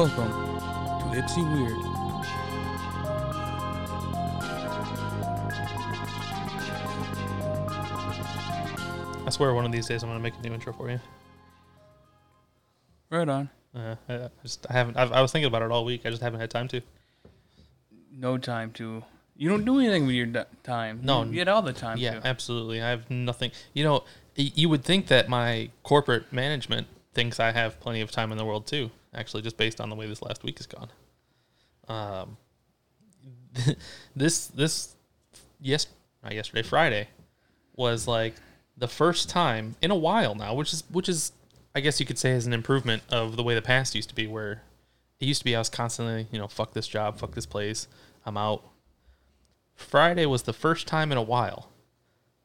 Welcome to Ypsi Weird. I swear one of these days I'm gonna make a new intro for you. Right on. Uh, I I just I haven't. I've, I was thinking about it all week. I just haven't had time to. No time to. You don't do anything with your d- time. No. you get all the time. Yeah, to. absolutely. I have nothing. You know, y- you would think that my corporate management thinks I have plenty of time in the world too. Actually, just based on the way this last week has gone. Um, this this yes, not yesterday, Friday, was like the first time in a while now, which is which is I guess you could say is an improvement of the way the past used to be, where it used to be I was constantly you know fuck this job, fuck this place, I'm out. Friday was the first time in a while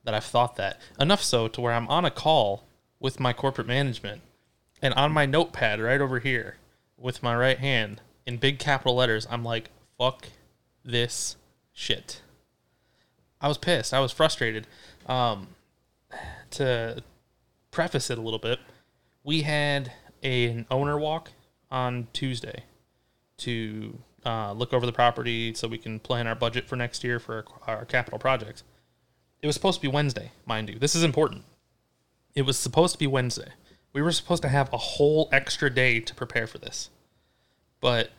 that I've thought that. Enough so to where I'm on a call with my corporate management and on my notepad right over here with my right hand in big capital letters, I'm like, fuck this shit. I was pissed. I was frustrated. Um, to preface it a little bit, we had an owner walk on Tuesday to uh, look over the property so we can plan our budget for next year for our, our capital projects. It was supposed to be Wednesday, mind you. This is important. It was supposed to be Wednesday. We were supposed to have a whole extra day to prepare for this. But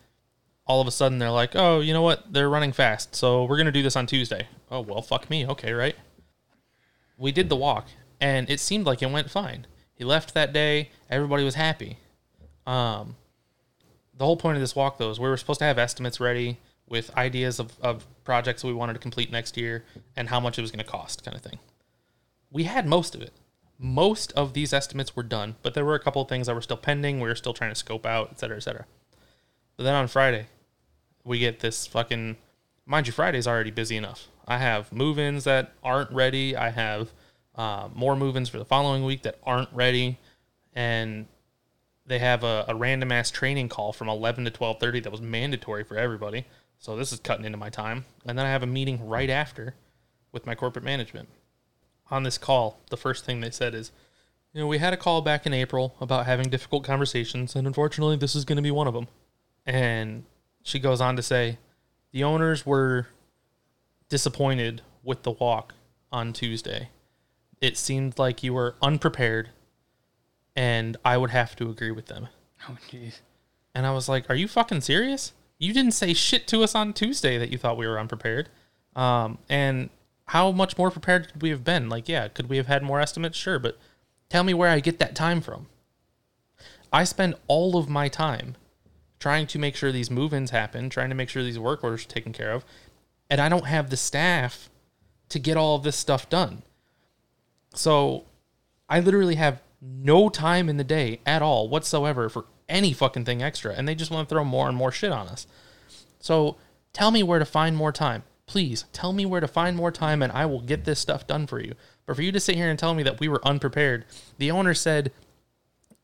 all of a sudden they're like, oh, you know what? They're running fast. So we're going to do this on Tuesday. Oh, well, fuck me. Okay, right? We did the walk and it seemed like it went fine. He left that day. Everybody was happy. Um, the whole point of this walk, though, is we were supposed to have estimates ready with ideas of, of projects we wanted to complete next year and how much it was going to cost, kind of thing. We had most of it. Most of these estimates were done, but there were a couple of things that were still pending. We were still trying to scope out, et cetera, et cetera. But then on Friday, we get this fucking. Mind you, Friday's already busy enough. I have move ins that aren't ready. I have uh, more move ins for the following week that aren't ready. And they have a, a random ass training call from 11 to 12.30 that was mandatory for everybody so this is cutting into my time and then i have a meeting right after with my corporate management on this call the first thing they said is you know we had a call back in april about having difficult conversations and unfortunately this is going to be one of them and she goes on to say the owners were disappointed with the walk on tuesday it seemed like you were unprepared and I would have to agree with them. Oh jeez. And I was like, "Are you fucking serious? You didn't say shit to us on Tuesday that you thought we were unprepared." Um, and how much more prepared could we have been? Like, yeah, could we have had more estimates? Sure, but tell me where I get that time from. I spend all of my time trying to make sure these move-ins happen, trying to make sure these work orders are taken care of, and I don't have the staff to get all of this stuff done. So, I literally have no time in the day at all whatsoever for any fucking thing extra and they just want to throw more and more shit on us so tell me where to find more time please tell me where to find more time and i will get this stuff done for you but for you to sit here and tell me that we were unprepared the owner said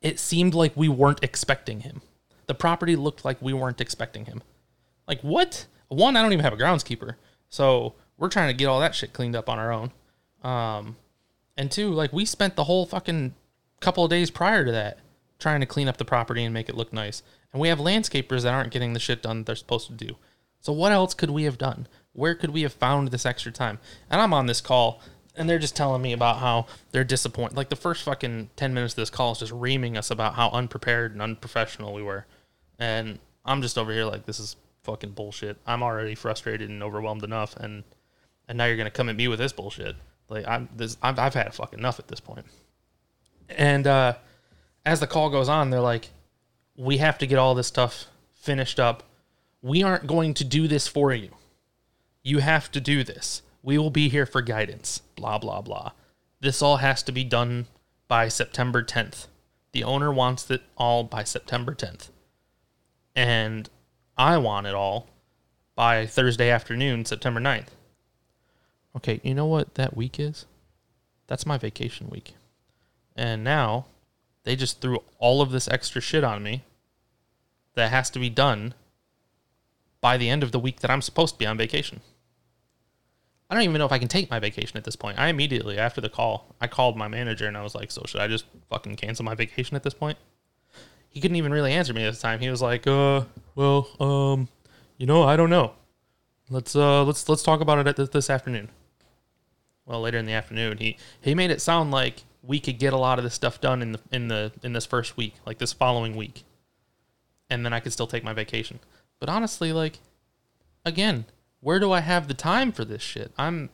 it seemed like we weren't expecting him the property looked like we weren't expecting him like what one i don't even have a groundskeeper so we're trying to get all that shit cleaned up on our own um and two like we spent the whole fucking couple of days prior to that trying to clean up the property and make it look nice. And we have landscapers that aren't getting the shit done that they're supposed to do. So what else could we have done? Where could we have found this extra time? And I'm on this call and they're just telling me about how they're disappointed. Like the first fucking 10 minutes of this call is just reaming us about how unprepared and unprofessional we were. And I'm just over here like this is fucking bullshit. I'm already frustrated and overwhelmed enough and and now you're going to come at me with this bullshit. Like I'm this I've, I've had fucking enough at this point. And uh, as the call goes on, they're like, we have to get all this stuff finished up. We aren't going to do this for you. You have to do this. We will be here for guidance. Blah, blah, blah. This all has to be done by September 10th. The owner wants it all by September 10th. And I want it all by Thursday afternoon, September 9th. Okay, you know what that week is? That's my vacation week. And now they just threw all of this extra shit on me that has to be done by the end of the week that I'm supposed to be on vacation. I don't even know if I can take my vacation at this point. I immediately, after the call, I called my manager and I was like, So should I just fucking cancel my vacation at this point? he couldn't even really answer me at this time. He was like, "Uh, well, um, you know, I don't know. Let's uh, let's let's talk about it at th- this afternoon." Well, later in the afternoon, he he made it sound like we could get a lot of this stuff done in the in the in this first week, like this following week, and then I could still take my vacation. But honestly, like, again, where do I have the time for this shit? I'm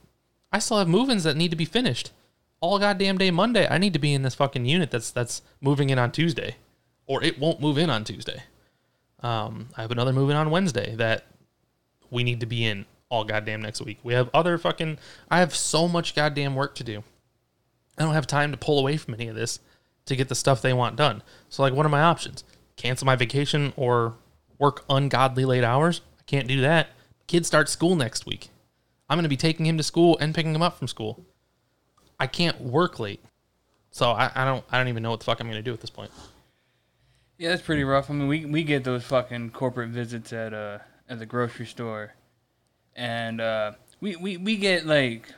I still have move-ins that need to be finished. All goddamn day Monday, I need to be in this fucking unit that's that's moving in on Tuesday, or it won't move in on Tuesday. Um, I have another move in on Wednesday that we need to be in all goddamn next week. We have other fucking. I have so much goddamn work to do. I don't have time to pull away from any of this to get the stuff they want done. So like, what are my options? Cancel my vacation or work ungodly late hours? I can't do that. Kid starts school next week. I'm going to be taking him to school and picking him up from school. I can't work late. So I, I don't I don't even know what the fuck I'm going to do at this point. Yeah, that's pretty rough. I mean, we we get those fucking corporate visits at uh at the grocery store, and uh, we, we we get like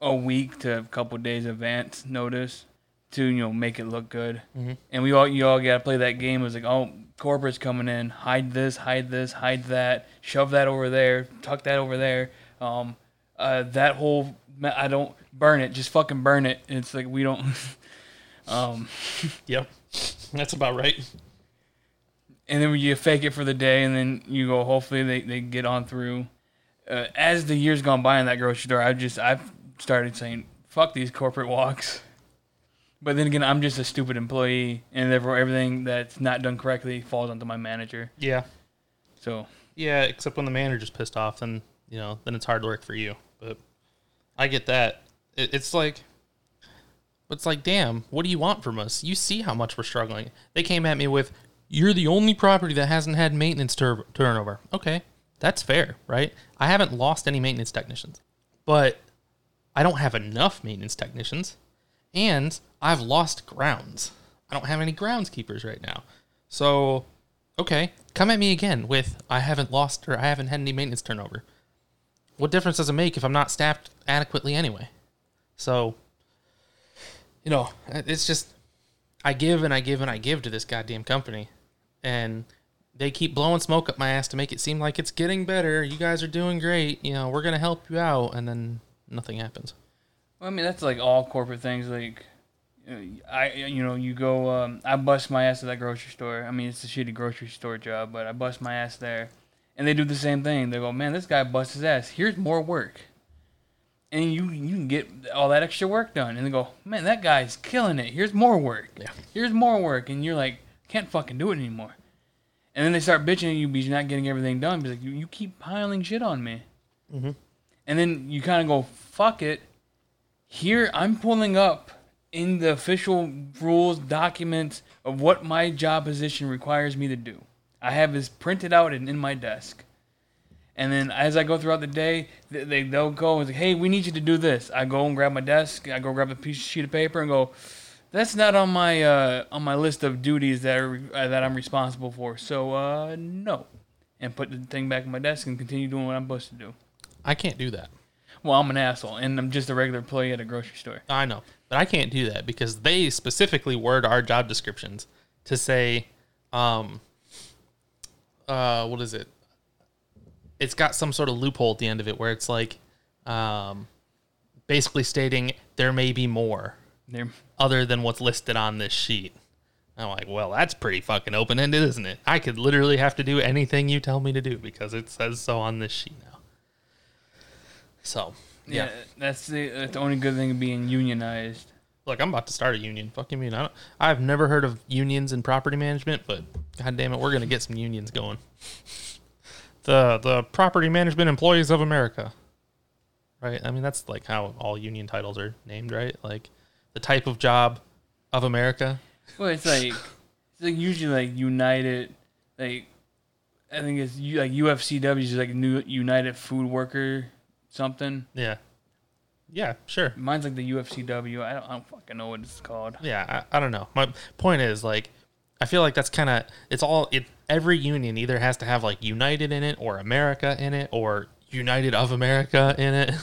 a week to a couple days advance notice to you know make it look good. Mhm. And we all you all gotta play that game. It was like, oh, corporate's coming in, hide this, hide this, hide that, shove that over there, tuck that over there. Um, uh, that whole I don't burn it, just fucking burn it. And it's like we don't. um, Yep. That's about right. and then you fake it for the day, and then you go. Hopefully, they, they get on through. Uh, as the years gone by in that grocery store, I just I've started saying fuck these corporate walks. But then again, I'm just a stupid employee, and therefore everything that's not done correctly falls onto my manager. Yeah. So Yeah, except when the manager's pissed off, then you know, then it's hard work for you. But I get that. It, it's like, it's like, damn, what do you want from us? You see how much we're struggling. They came at me with, "You're the only property that hasn't had maintenance tur- turnover." Okay, that's fair, right? I haven't lost any maintenance technicians, but I don't have enough maintenance technicians, and I've lost grounds. I don't have any groundskeepers right now. So Okay, come at me again with I haven't lost or I haven't had any maintenance turnover. What difference does it make if I'm not staffed adequately anyway? So, you know, it's just I give and I give and I give to this goddamn company, and they keep blowing smoke up my ass to make it seem like it's getting better. You guys are doing great. You know, we're gonna help you out, and then nothing happens. Well, I mean, that's like all corporate things. Like, uh, I, you know, you go. Um, I bust my ass at that grocery store. I mean, it's a shitty grocery store job, but I bust my ass there, and they do the same thing. They go, "Man, this guy busts his ass. Here's more work," and you you can get all that extra work done. And they go, "Man, that guy's killing it. Here's more work. Yeah. Here's more work," and you're like, "Can't fucking do it anymore." And then they start bitching at you because you're not getting everything done. Because like, you, you keep piling shit on me. Mhm. And then you kind of go, fuck it. Here, I'm pulling up in the official rules documents of what my job position requires me to do. I have this printed out and in my desk. And then as I go throughout the day, they, they they'll go and say, "Hey, we need you to do this." I go and grab my desk. I go grab a piece of sheet of paper and go, "That's not on my uh, on my list of duties that are, uh, that I'm responsible for." So uh, no, and put the thing back in my desk and continue doing what I'm supposed to do. I can't do that. Well, I'm an asshole, and I'm just a regular employee at a grocery store. I know, but I can't do that because they specifically word our job descriptions to say, um, uh, what is it? It's got some sort of loophole at the end of it where it's like, um, basically stating there may be more There, other than what's listed on this sheet. I'm like, well, that's pretty fucking open ended, isn't it? I could literally have to do anything you tell me to do because it says so on this sheet now. So, yeah, yeah. that's the that's the only good thing of being unionized. Look, I'm about to start a union. Fucking mean, I don't, I've never heard of unions in property management, but god damn it, we're gonna get some unions going. The the Property Management Employees of America, right? I mean, that's like how all union titles are named, right? Like the type of job of America. Well, it's like it's like usually like United, like I think it's like UFCW is like New United Food Worker something. Yeah, yeah, sure. Mine's like the UFCW. I don't, I don't fucking know what it's called. Yeah, I, I don't know. My point is like, I feel like that's kind of it's all it. Every union either has to have like United in it or America in it or United of America in it.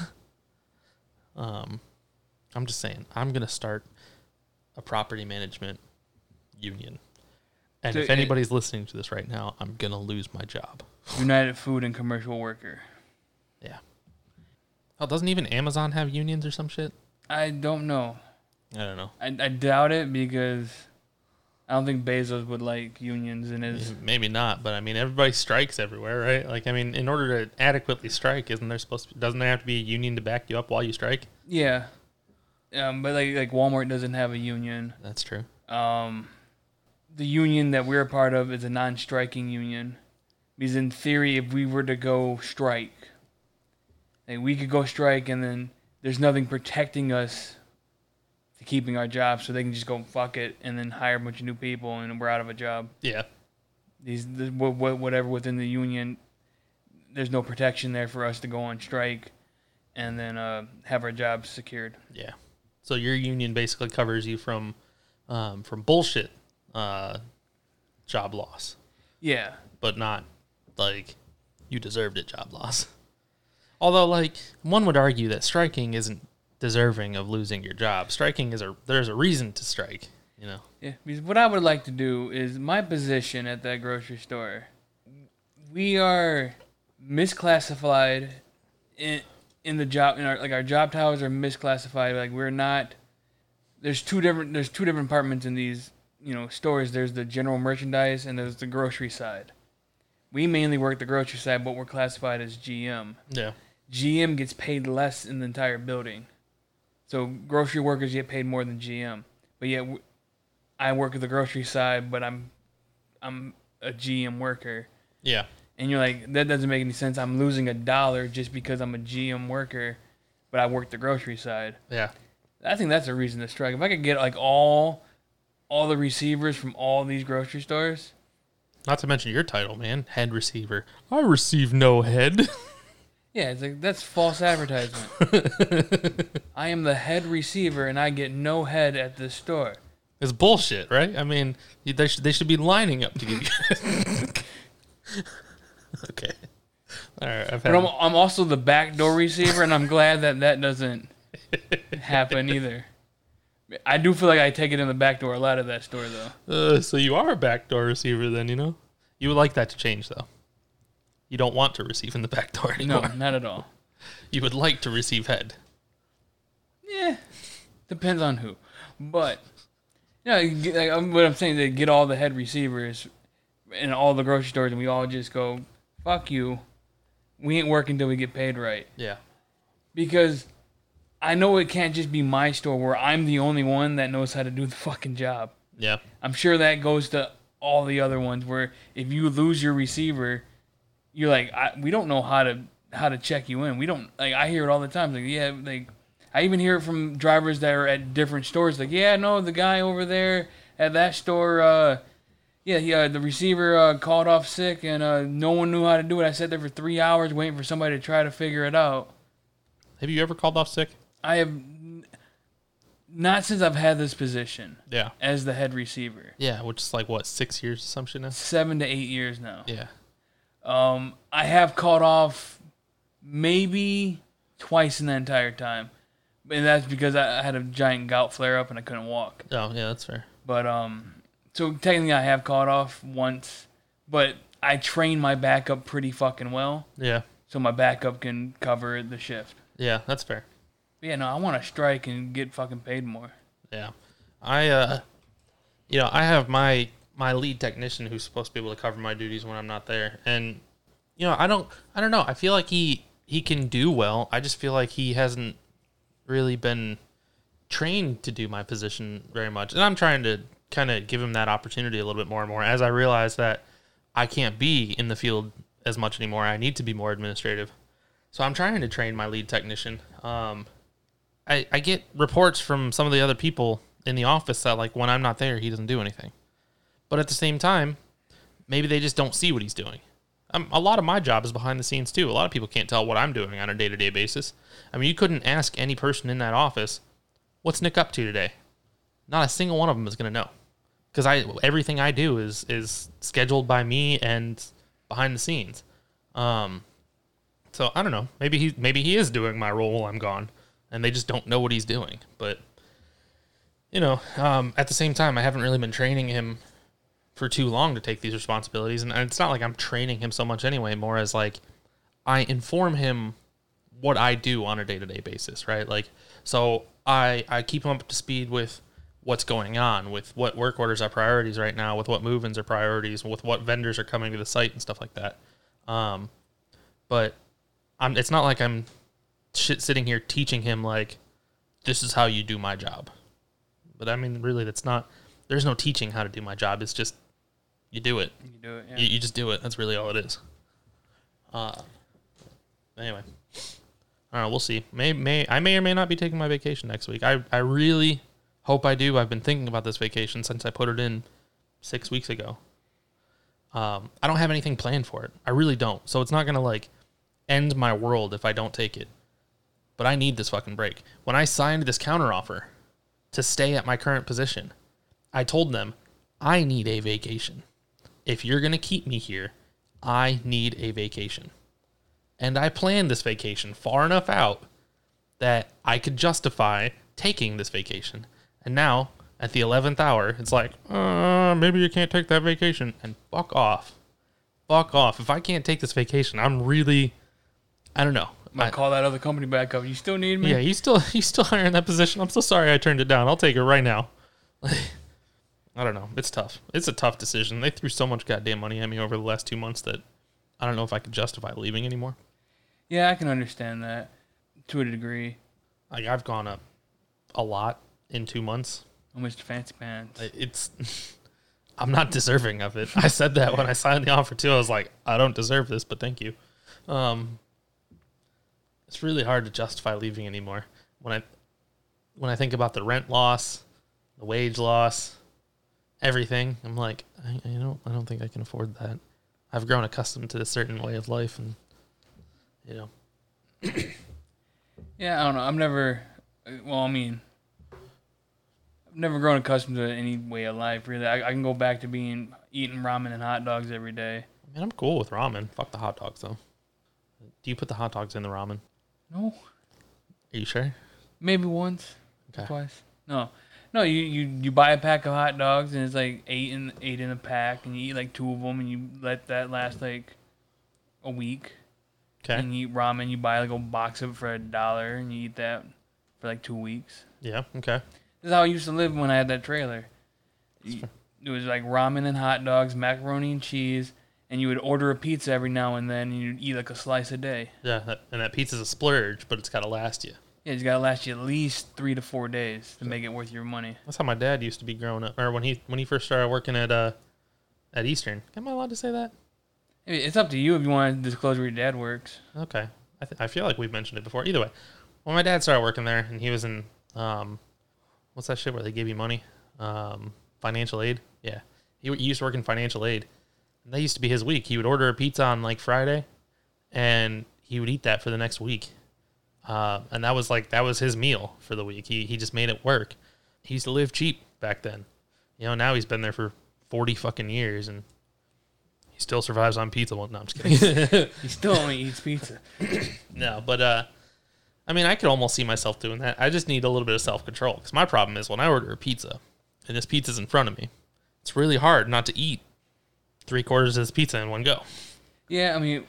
Um, I'm just saying, I'm gonna start a property management union. And So if it- anybody's listening to this right now, I'm gonna lose my job. United Food and Commercial Worker. Yeah. Oh, doesn't even Amazon have unions or some shit? I don't know. I don't know. I, I doubt it because I don't think Bezos would like unions in his. Maybe not, but I mean, everybody strikes everywhere, right? Like, I mean, in order to adequately strike, isn't there supposed to? Doesn't there have to be a union to back you up while you strike? Yeah. Um, but like like Walmart doesn't have a union. That's true. Um, the union that we're a part of is a non-striking union, because in theory, if we were to go strike, like we could go strike, and then there's nothing protecting us to keeping our jobs, so they can just go fuck it and then hire a bunch of new people, and we're out of a job. Yeah. These the, wha- wha- whatever within the union, there's no protection there for us to go on strike, and then uh, have our jobs secured. Yeah. So your union basically covers you from, um, from bullshit, uh, job loss, Yeah. but not like you deserved it job loss. Although, like one would argue that striking isn't deserving of losing your job. Striking is a there's a reason to strike. You know. Yeah, because what I would like to do is my position at that grocery store. We are misclassified in in the job in our like our job titles are misclassified. Like we're not. There's two different there's two different departments in these you know stores. There's the general merchandise and there's the grocery side. We mainly work the grocery side, but we're classified as GM. Yeah. GM gets paid less in the entire building. So grocery workers get paid more than GM. But yet I work at the grocery side, but I'm I'm a GM worker. Yeah. And you're like, that doesn't make any sense. I'm losing a dollar just because I'm a GM worker, but I work the grocery side. Yeah. I think that's a reason to strike. If I could get like all all the receivers from all these grocery stores, Not to mention your title, man, head receiver. I receive no head. yeah, it's like that's false advertisement. I am the head receiver and I get no head at this store. It's bullshit, right? I mean, they should they should be lining up to give you. okay. All right. I've had, But I'm, I'm also the backdoor receiver, and I'm glad that that doesn't happen either. I do feel like I take it in the back door a lot of that store, though. uh, so you are a backdoor receiver, then you know. You would like that to change, though. You don't want to receive in the back door anymore. No, not at all. You would like to receive head. Yeah, depends on who. But yeah, you get- like, what I'm saying, they get all the head receivers in all the grocery stores, and we all just go, "Fuck you." We ain't working till we get paid right. Yeah. because I know it can't just be my store where I'm the only one that knows how to do the fucking job. Yeah. I'm sure that goes to all the other ones where if you lose your receiver, you're like, I, we don't know how to how to check you in. We don't like. I hear it all the time. Like, yeah, like I even hear it from drivers that are at different stores. Like, yeah, no, the guy over there at that store, uh, yeah, yeah, the receiver uh, called off sick and uh, no one knew how to do it. I sat there for three hours waiting for somebody to try to figure it out. Have you ever called off sick? I have n- not since I've had this position Yeah. as the head receiver. Yeah, which is like what six years some shit now. Seven to eight years now. Yeah. Um, I have called off maybe twice in the entire time, and that's because I, I had a giant gout flare up and I couldn't walk. Oh, yeah, that's fair. But um, so technically I have called off once, but I train my backup pretty fucking well, Yeah. so my backup can cover the shift. Yeah, that's fair. But yeah, no, I want to strike and get fucking paid more. Yeah. I uh you know, I have my my lead technician who's supposed to be able to cover my duties when I'm not there. And you know, I don't I don't know. I feel like he he can do well. I just feel like he hasn't really been trained to do my position very much. And I'm trying to kind of give him that opportunity a little bit more and more as I realize that I can't be in the field as much anymore. I need to be more administrative. So I'm trying to train my lead technician. Um I, I get reports from some of the other people in the office that like when I'm not there, he doesn't do anything. But at the same time, maybe they just don't see what he's doing. Um, a lot of my job is behind the scenes too. A lot of people can't tell what I'm doing on a day to day basis. I mean, you couldn't ask any person in that office, "What's Nick up to today?" Not a single one of them is going to know, because I everything I do is is scheduled by me and behind the scenes. Um, so I don't know. Maybe he maybe he is doing my role while I'm gone, and they just don't know what he's doing. But you know, um, at the same time, I haven't really been training him for too long to take these responsibilities. And it's not like I'm training him so much anyway, more as like I inform him what I do on a day to day basis, right? Like, so I I keep him up to speed with what's going on, with what work orders are priorities right now, with what move-ins are priorities, with what vendors are coming to the site and stuff like that. Um, but I'm. It's not like I'm shit sitting here teaching him like this is how you do my job. But I mean, really, that's not. There's no teaching how to do my job. It's just you do it. You do it. Yeah. You, you just do it. That's really all it is. Uh, anyway, I don't know. We'll see. May may I may or may not be taking my vacation next week. I I really hope I do. I've been thinking about this vacation since I put it in six weeks ago. Um, I don't have anything planned for it. I really don't. So it's not gonna like end my world if I don't take it. But I need this fucking break. When I signed this counteroffer to stay at my current position, I told them I need a vacation. If you're gonna keep me here, I need a vacation. And I planned this vacation far enough out that I could justify taking this vacation. And now, at the 11th hour, it's like, uh, maybe you can't take that vacation. And fuck off. Fuck off. If I can't take this vacation, I'm really, I don't know. Might I- call that other company back up. You still need me? yeah, you still you still hiring that position. I'm so sorry I turned it down. I'll take it right now. I don't know. It's tough. It's a tough decision. They threw so much goddamn money at me over the last two months that I don't know if I could justify leaving anymore. Yeah, I can understand that to a degree. Like I've gone up a lot in two months. Oh, Mr. Fancy Pants. It's I'm not deserving of it. I said that when I signed the offer too. I was like, I don't deserve this, but thank you. Um, it's really hard to justify leaving anymore. When I when I think about the rent loss, the wage loss, everything, I'm like, I, I don't I don't think I can afford that. I've grown accustomed to a certain way of life, and you know, Yeah, I don't know. I'm never. Well, I mean, I've never grown accustomed to any way of life. Really, I, I can go back to being eating ramen and hot dogs every day. man, I'm cool with ramen. Fuck the hot dogs though. Do you put the hot dogs in the ramen? No, Are you sure? maybe once, Okay. twice. No, no. You, you you buy a pack of hot dogs and it's like eight in eight in a pack, and you eat like two of them, and you let that last like a week. Okay. And you eat ramen. You buy like a box of it for a dollar, and you eat that for like two weeks. Yeah. Okay. This is how I used to live when I had that trailer. You- It was like ramen and hot dogs, macaroni and cheese, and you would order a pizza every now and then, and you'd eat like a slice a day. Yeah, that, and that pizza's a splurge, but it's got to last you. Yeah, it's gotta last you at least three to four days to make it worth your money. That's how my dad used to be growing up, or when he when he first started working at uh at Eastern. Am I allowed to say that? I mean, It's up to you if you want to disclose where your dad works. Okay, I th- I feel like we've mentioned it before. Either way, when my dad started working there, and he was in um, what's that shit where they give you money, um, financial aid. Yeah, he, he used to work in financial aid. And that used to be his week. He would order a pizza on like Friday, and he would eat that for the next week. Uh, and that was like that was his meal for the week. He he just made it work. He used to live cheap back then. You know, now he's been there for forty fucking years, and he still survives on pizza. Well, no, I'm just kidding. He still only eats pizza. No, but uh, I mean, I could almost see myself doing that. I just need a little bit of self control because my problem is when I order a pizza and this pizza's in front of me, it's really hard not to eat three quarters of this pizza in one go. Yeah, I mean,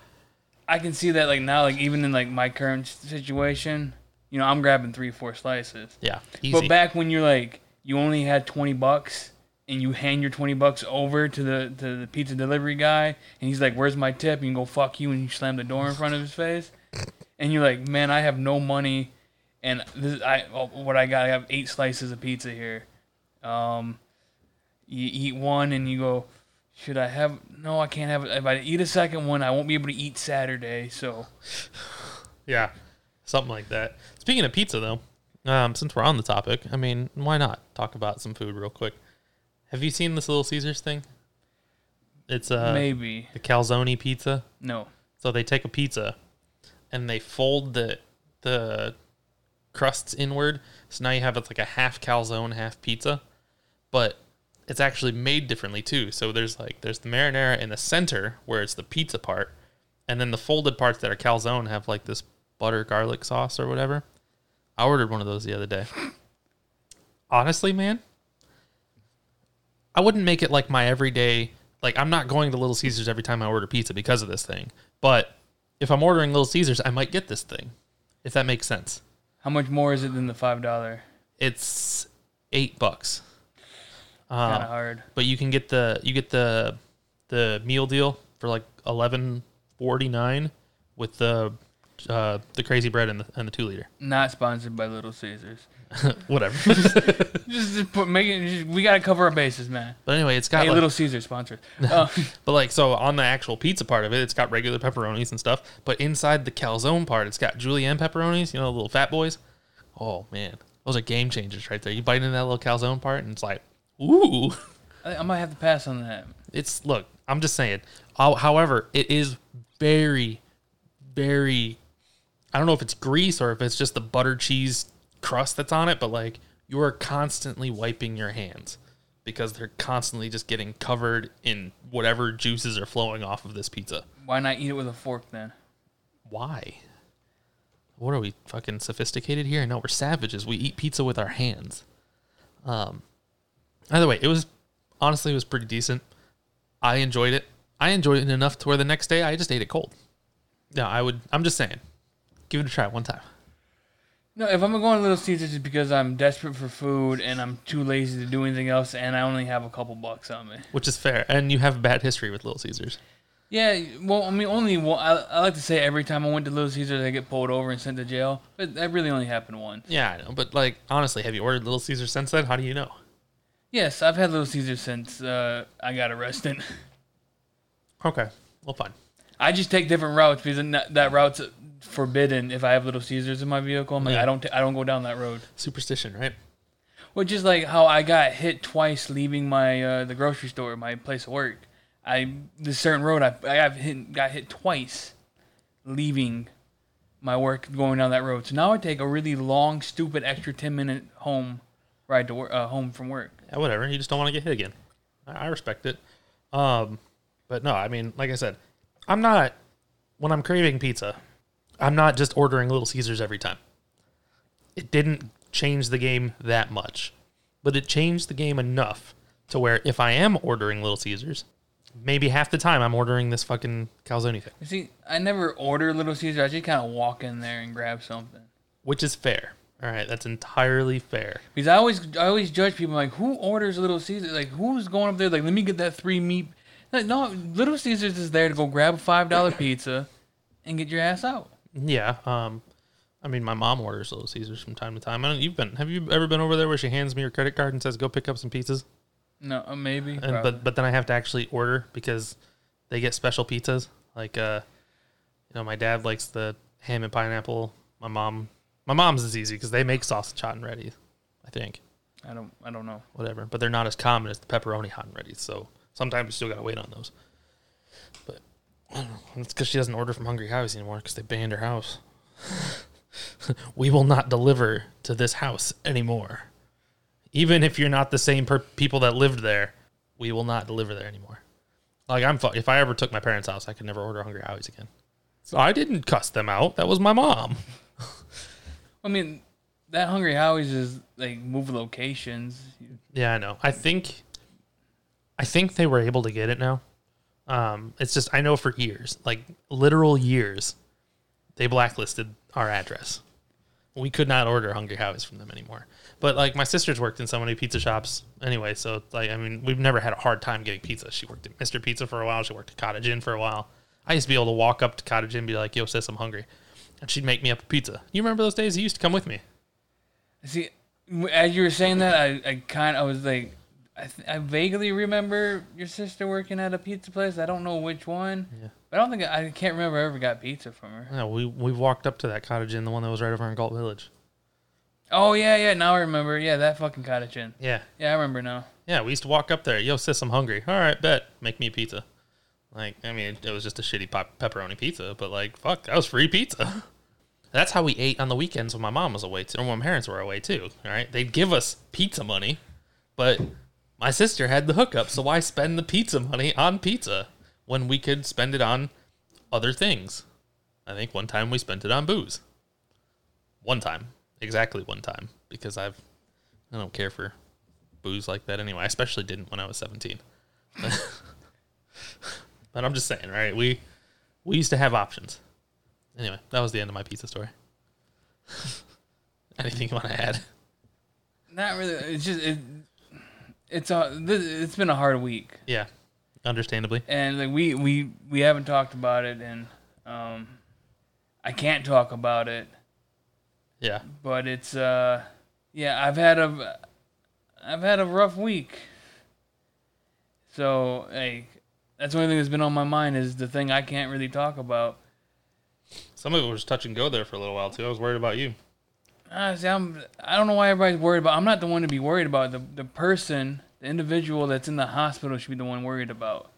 I can see that like now, like even in like my current situation, you know, I'm grabbing three, four slices. Yeah, easy. But back when you're like, you only had twenty bucks, and you hand your twenty bucks over to the to the pizza delivery guy, and he's like, "Where's my tip?" And you go, "Fuck you," and you slam the door in front of his face, and you're like, "Man, I have no money, and this I oh, what I got, I have eight slices of pizza here." Um, you eat one, and you go, "Should I have? No, I can't have it. If I eat a second one, I won't be able to eat Saturday." So yeah, something like that. Speaking of pizza, though, um, since we're on the topic, I mean, why not talk about some food real quick? Have you seen this Little Caesars thing? It's uh, maybe the calzone pizza. no. So they take a pizza and they fold the the crusts inward. So now you have it's like a half calzone, half pizza. But it's actually made differently too. So there's like there's the marinara in the center where it's the pizza part, and then the folded parts that are calzone have like this butter garlic sauce or whatever. I ordered one of those the other day. Honestly, man, I wouldn't make it like my everyday. Like I'm not going to Little Caesars every time I order pizza because of this thing. But if I'm ordering Little Caesars, I might get this thing, if that makes sense. How much more is it than the five dollar? It's eight bucks. Kind Uh, of hard. but you can get the you get the the meal deal for like eleven forty nine with the uh, the crazy bread and the and the two liter. Not sponsored by Little Caesars. Whatever. Just, just put make it. Just, we gotta cover our bases, man. but anyway, it's got Hey, like, Little Caesars sponsor. Uh, But like so on the actual pizza part of it, it's got regular pepperonis and stuff. But inside the calzone part, it's got julienne pepperonis, you know, the little fat boys. Oh man, those are game changers right there. You bite into that little calzone part, and it's like, ooh. I, I might have to pass on that. It's look. I'm just saying. How- However, it is very, very. I don't know if it's grease or if it's just the butter cheese crust that's on it, but like you are constantly wiping your hands because they're constantly just getting covered in whatever juices are flowing off of this pizza. Why not eat it with a fork then? Why? What are we fucking sophisticated here? No, we're savages. We eat pizza with our hands. Um. Either way, it was honestly it was pretty decent. I enjoyed it. I enjoyed it enough to where the next day I just ate it cold. Yeah, I would. I'm just saying, give it a try one time. No, if I'm going to Little Caesars, it's because I'm desperate for food and I'm too lazy to do anything else, and I only have a couple bucks on me. which is fair. And you have a bad history with Little Caesars. Yeah, well, I mean, only one, I, I like to say every time I went to Little Caesars, I get pulled over and sent to jail, but that really only happened once. Yeah, I know, but like honestly, have you ordered Little Caesars since then? How do you know? Yes, I've had Little Caesars since uh, I got arrested. Okay, well, fine. I just take different routes because that, that route's forbidden if I have Little Caesars in my vehicle. I'm like, Yeah. I don't, t- I don't go down that road. Superstition, right? Which is like how I got hit twice leaving my uh, the grocery store, my place of work. I this certain road I I got hit got hit twice leaving my work going down that road. So now I take a really long, stupid extra ten minute home ride to work, uh, home from work. Whatever. You just don't want to get hit again. I, I respect it. Um, but no, I mean, like I said, I'm not when I'm craving pizza. I'm not just ordering Little Caesars every time. It didn't change the game that much, but it changed the game enough to where if I am ordering Little Caesars, maybe half the time I'm ordering this fucking calzone thing, You see, I never order Little Caesar. I just kind of walk in there and grab something. which is fair. All right, that's entirely fair. Because I always, I always judge people like, who orders Little Caesars? Like, who's going up there? Like, let me get that three meat. Like, no, Little Caesars is there to go grab a five dollar pizza, and get your ass out. Yeah. Um, I mean, my mom orders Little Caesars from time to time. I don't. You've been? Have you ever been over there where she hands me her credit card and says, "Go pick up some pizzas"? No, uh, maybe. And probably. but but then I have to actually order because they get special pizzas. Like uh, you know, my dad likes the ham and pineapple. My mom, my mom's is easy because they make sausage hot and ready. I think I don't, I don't know. whatever, but they're not as common as the pepperoni hot and ready. So sometimes you still gotta wait on those. But I don't know. It's because she doesn't order from Hungry Howie's anymore because they banned her house. we will not deliver to this house anymore. Even if you're not the same per- people that lived there, we will not deliver there anymore. Like I'm, if I ever took my parents' house, I could never order Hungry Howie's again. So I didn't cuss them out. That was my mom. I mean, that Hungry Howie's is like move locations. Yeah, I know. I think, I think they were able to get it now. Um, it's just I know for years, like literal years, they blacklisted our address. We could not order Hungry Howie's from them anymore. But like my sister's worked in so many pizza shops anyway, so like I mean we've never had a hard time getting pizza. She worked at Mr. Pizza for a while. She worked at Cottage Inn for a while. I used to be able to walk up to Cottage Inn and be like, "Yo, sis, I'm hungry," and she'd make me up a pizza. You remember those days? You used to come with me. See, as you were saying that, I, I kind, I was like, I, th- I vaguely remember your sister working at a pizza place. I don't know which one. Yeah. But I don't think I, can't remember I ever got pizza from her. Yeah, we we walked up to that Cottage Inn, the one that was right over in Gault Village. Oh yeah, yeah. Now I remember. Yeah, that fucking cottage inn. Yeah, Yeah, I remember now. Yeah, we used to walk up there. Yo, sis, I'm hungry. All right, bet. Make me a pizza. Like, I mean, it was just a shitty pop- pepperoni pizza, but like, fuck, that was free pizza. That's how we ate on the weekends when my mom was away too, or when my parents were away too. All right, they'd give us pizza money, but my sister had the hookup, so why spend the pizza money on pizza when we could spend it on other things? I think one time we spent it on booze. One time, exactly one time, because I've I don't care for booze like that anyway. I especially didn't when I was 17. but I'm just saying, right? We we used to have options. Anyway, that was the end of my pizza story. Anything you want to add? Not really. It's just it, it's a this, it's been a hard week, Yeah, understandably. and like we we we haven't talked about it, and um, I can't talk about it, Yeah, but it's uh, yeah, I've had a I've had a rough week. So like that's the only thing that's been on my mind is the thing I can't really talk about. Some of it was touch and go there for a little while too. I was worried about you. Uh, see, I'm, I don't know why everybody's worried about. I'm not the one to be worried about. The the person, the individual that's in the hospital should be the one worried about.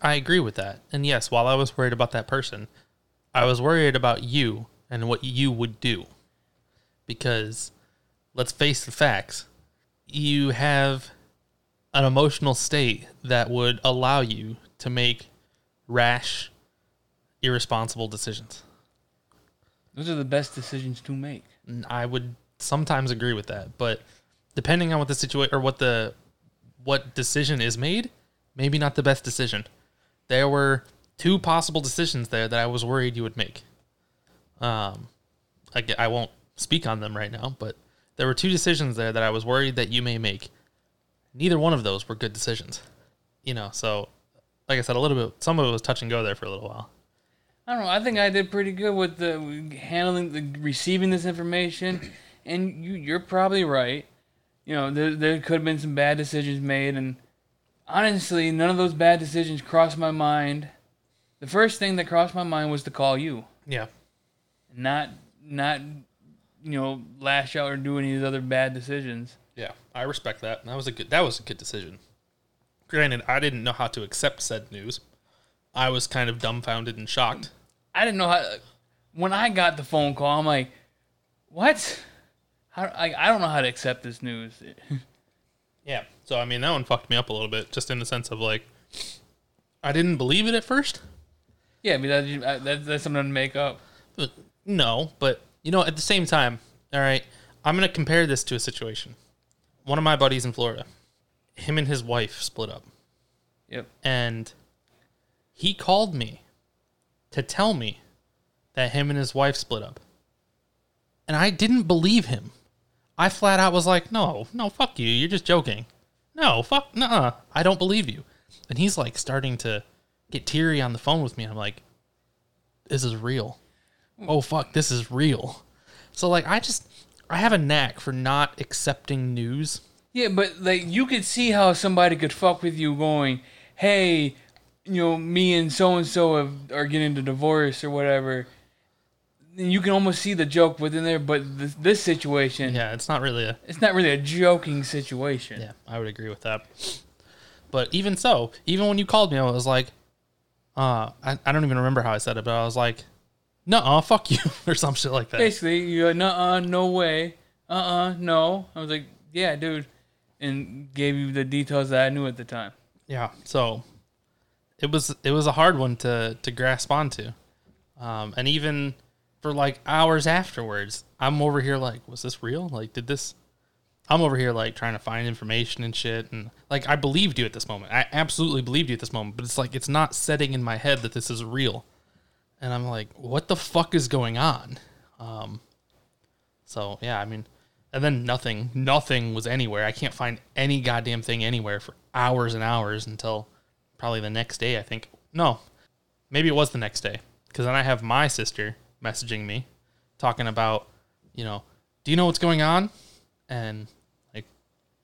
I agree with that. And yes, while I was worried about that person, I was worried about you and what you would do. Because let's face the facts. You have an emotional state that would allow you to make rash, irresponsible decisions. Those are the best decisions to make. I would sometimes agree with that, but depending on what the situation or what the what decision is made, maybe not the best decision. There were two possible decisions there that I was worried you would make. Um, I, I won't speak on them right now, but there were two decisions there that I was worried that you may make. Neither one of those were good decisions. You know, so like I said, a little bit, some of it was touch and go there for a little while. I don't know. I think I did pretty good with the handling the receiving this information, and you you're probably right. You know, there there could have been some bad decisions made, and honestly, none of those bad decisions crossed my mind. The first thing that crossed my mind was to call you, Yeah. not not you know lash out or do any of these other bad decisions. Yeah, I respect that. That was a good. That was a good decision. Granted, I didn't know how to accept said news. I was kind of dumbfounded and shocked. I didn't know how. When I got the phone call, I'm like, "What? How? I, I don't know how to accept this news." Yeah. So I mean, that one fucked me up a little bit, just in the sense of like, I didn't believe it at first. yeah, I mean, uh, that's that's something to make up. But no, but you know, at the same time, all right, I'm gonna compare this to a situation. One of my buddies in Florida, him and his wife split up. Yep. and he called me to tell me that him and his wife split up. And I didn't believe him. I flat out was like, "No, no, fuck you. You're just joking." No, fuck, nah, I don't believe you. And he's like starting to get teary on the phone with me. I'm like, "This is real." Oh fuck, this is real. So like, I just I have a knack for not accepting news. Yeah, but like you could see how somebody could fuck with you, going, "Hey, you know, me and so and so are getting a divorce or whatever." You can almost see the joke within there, but this, this situation, Yeah, it's not really a it's not really a joking situation. Yeah, I would agree with that. But even so, even when you called me, I was like, uh, I, I don't even remember how I said it, but I was like, no, fuck you, or some shit like that. Basically, you're like, "Uh, no way, uh, uh no." I was like, "Yeah, dude," and gave you the details that I knew at the time. Yeah, so it was it was a hard one to to grasp onto, um, and even for like hours afterwards, I'm over here like, was this real? Like, did this? I'm over here like trying to find information and shit, and like I believed you at this moment. I absolutely believed you at this moment, but it's like it's not setting in my head that this is real, and I'm like, what the fuck is going on? Um, so yeah, I mean, and then nothing, nothing was anywhere. I can't find any goddamn thing anywhere for hours and hours until probably the next day. I think no, maybe it was the next day because then I have my sister messaging me, talking about, you know, do you know what's going on? And like,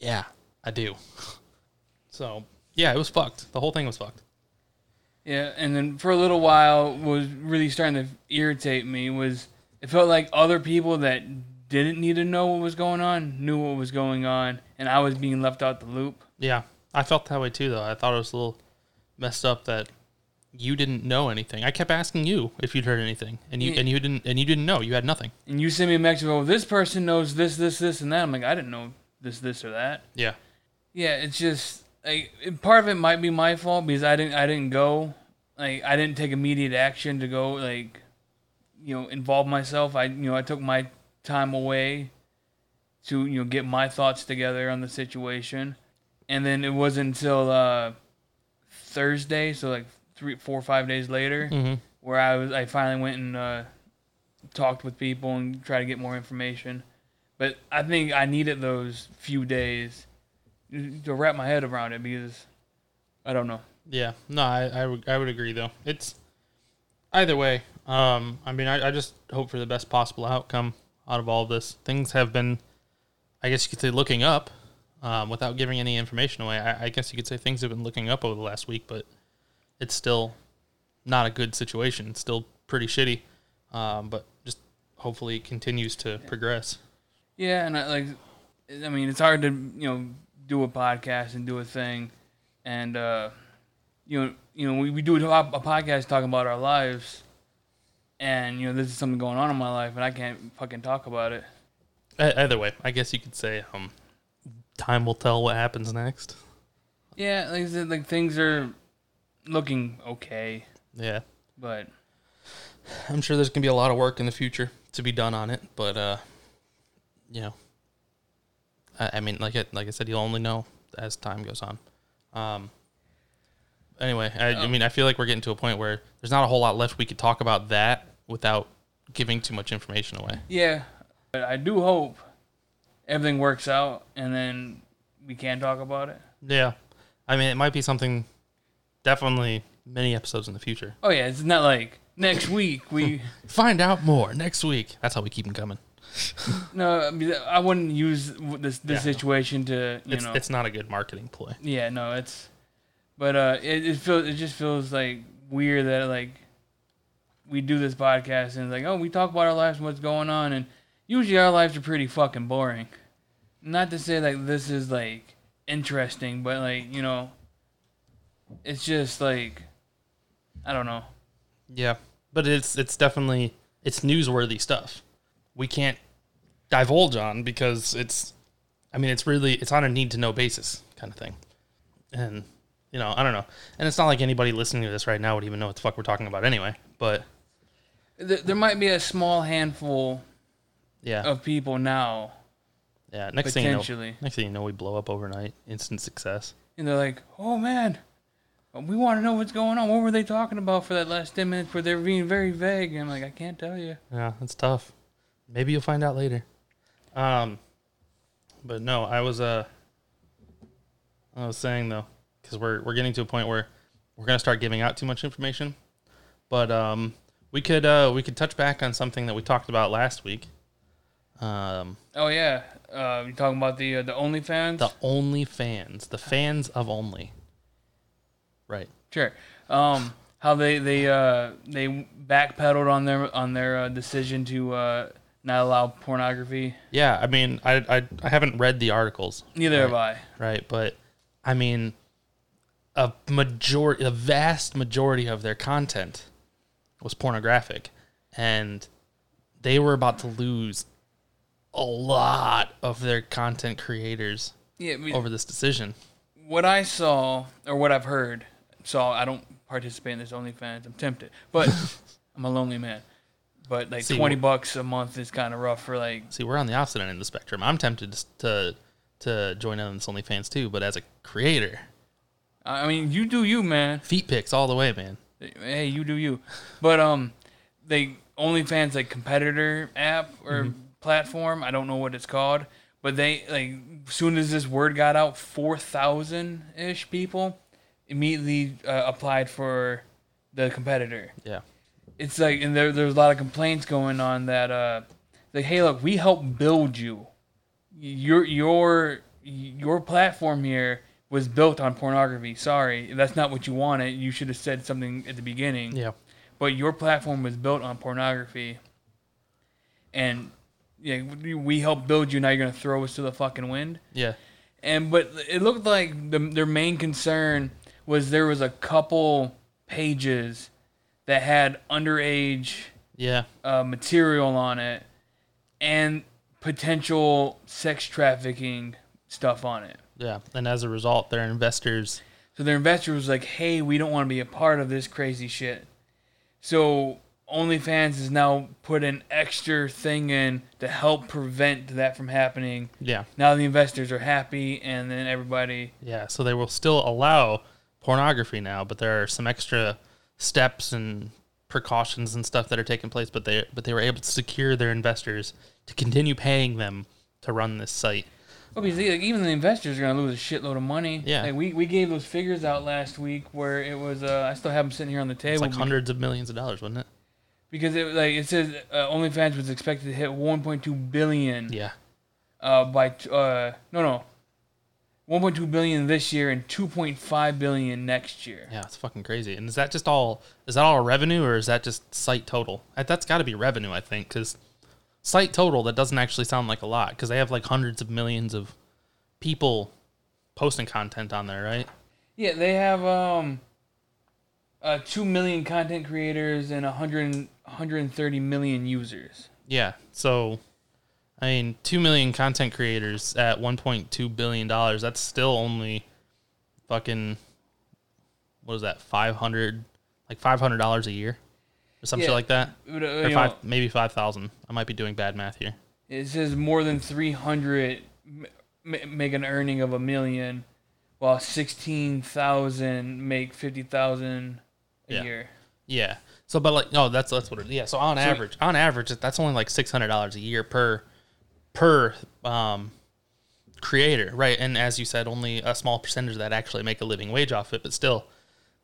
yeah, I do. so yeah, it was fucked. The whole thing was fucked. Yeah, and then for a little while was really starting to irritate me was it felt like other people that didn't need to know what was going on knew what was going on and I was being left out the loop. Yeah, I felt that way too, though. I thought it was a little messed up that you didn't know anything. I kept asking you if you'd heard anything, and you and you didn't and you didn't know. You had nothing. And you sent me a message, oh, this person knows this, this, this, and that. I'm like, I didn't know this, this, or that. Yeah, Yeah, it's just like part of it might be my fault because I didn't I didn't go like I didn't take immediate action to go like you know involve myself. I you know I took my time away to you know get my thoughts together on the situation, and then it wasn't until uh, Thursday, so like three, four, or five days later, Mm-hmm. where I was I finally went and uh, talked with people and tried to get more information. But I think I needed those few days to wrap my head around it because I don't know. Yeah, no, I, I would I would agree though. It's either way. Um, I mean, I, I just hope for the best possible outcome out of all of this. Things have been, I guess you could say, looking up. Um, without giving any information away, I, I guess you could say things have been looking up over the last week, but it's still not a good situation. It's still pretty shitty. Um, but just hopefully it continues to progress. Yeah, and I, like, I mean, it's hard to you know do a podcast and do a thing, and uh, you know, you know, we, we do a, a podcast talking about our lives, and you know, this is something going on in my life, and I can't fucking talk about it. Either way, I guess you could say um, time will tell what happens next. Yeah, like I said, like things are looking okay, Yeah. but I'm sure there's gonna be a lot of work in the future to be done on it, but uh, you know, I, I mean, like I, like I said, you'll only know as time goes on. Um. Anyway, I, I Oh. mean, I feel like we're getting to a point where there's not a whole lot left we could talk about that without giving too much information away. yeah, but I do hope everything works out, and then we can talk about it. Yeah, I mean, it might be something. Definitely many episodes in the future. Oh yeah, it's not like next week we. Find out more next week. That's how we keep them coming. No, I, mean, I wouldn't use this this Yeah. situation to you It's know. it's not a good marketing ploy. yeah, no, it's. But uh, it it feels it just feels like weird that like we do this podcast and it's like oh we talk about our lives and what's going on and usually our lives are pretty fucking boring. Not to say like this is like interesting, but like you know, it's just like I don't know. Yeah, but it's it's definitely it's newsworthy stuff. We can't divulge on because it's, I mean, it's really it's on a need to know basis kind of thing, and you know I don't know, and it's not like anybody listening to this right now would even know what the fuck we're talking about anyway. But There, there might be a small handful yeah, of people now yeah. Next thing you know, potentially. next thing you know, we blow up overnight, instant success. And they're like, oh man, we want to know what's going on. What were they talking about for that last 10 minutes where they're being very vague? And I'm like, I can't tell you. Yeah, it's tough. Maybe you'll find out later. Um, but no, I was uh, I was saying though, because we're we're getting to a point where we're gonna start giving out too much information. But um, we could uh we could touch back on something that we talked about last week. Um, Oh, yeah. Uh, you talking about the uh, the OnlyFans? the only fans, the fans of only. Right. Sure. Um, how they they uh, they backpedaled on their on their uh, decision to uh, not allow pornography. Yeah, I mean, I I, I haven't read the articles. Neither have I. right? But I mean, a majority, a vast majority of their content was pornographic, and they were about to lose a lot of their content creators Yeah. I mean, over this decision. what I saw or what I've heard, so I don't participate in this OnlyFans. I'm tempted, but I'm a lonely man. But like See, twenty bucks a month is kind of rough for like. See, we're on the opposite end of the spectrum. I'm tempted to to, join in on this OnlyFans too, but as a creator, I mean, you do you, man. feet pics all the way, man. Hey, you do you. But um, they OnlyFans like competitor app or platform. I don't know what it's called, but they like soon as this word got out, four thousand ish people immediately uh, applied for the competitor. Yeah, it's like and there there's a lot of complaints going on that uh like hey look we help build you. Your your your platform here was built on pornography. Sorry that's not what you wanted. You should have said something at the beginning. Yeah, but your platform was built on pornography. And yeah we- helped build you now you're gonna throw us to the fucking wind yeah, and but it looked like the, their main concern was there was a couple pages that had underage yeah. uh, material on it and potential sex trafficking stuff on it. Yeah, and as a result, their investors. So their investor was like, "Hey, we don't want to be a part of this crazy shit." So OnlyFans has now put an extra thing in to help prevent that from happening. Yeah. Now the investors are happy, and then everybody. Yeah, so they will still allow pornography now, but there are some extra steps and precautions and stuff that are taking place. But they but they were able to secure their investors to continue paying them to run this site. Obviously, like, even the investors are gonna lose a shitload of money. Yeah. Like we, we gave those figures out last week where it was. Uh, I still have them sitting here on the It's table like hundreds of millions of dollars, wasn't it? Because it like it says uh, OnlyFans was expected to hit 1.2 billion. Yeah, Uh, by t- uh no no. 1.2 billion this year and 2.5 billion next year. yeah, it's fucking crazy. And is that just all? Is that all revenue, or is that just site total? That- That's got to be revenue, I think, because site total that doesn't actually sound like a lot because they have like hundreds of millions of people posting content on there, right? Yeah, they have um uh 2 million content creators and a 100 130 million users. Yeah. So, I mean, two million content creators at one point two billion dollars. That's still only fucking what is that? Five hundred, like five hundred dollars a year, or some shit Yeah. like that, But, uh, or five, know, maybe five thousand. I might be doing bad math here. it says more than 300 m- m- make an earning of a million while 16,000 make 50,000 a Yeah. year. Yeah. So, but like, no, that's that's what it. Yeah. So on average, on average, that's only like six hundred dollars a year per per um creator, right? And as you said, only a small percentage of that actually make a living wage off it. But still,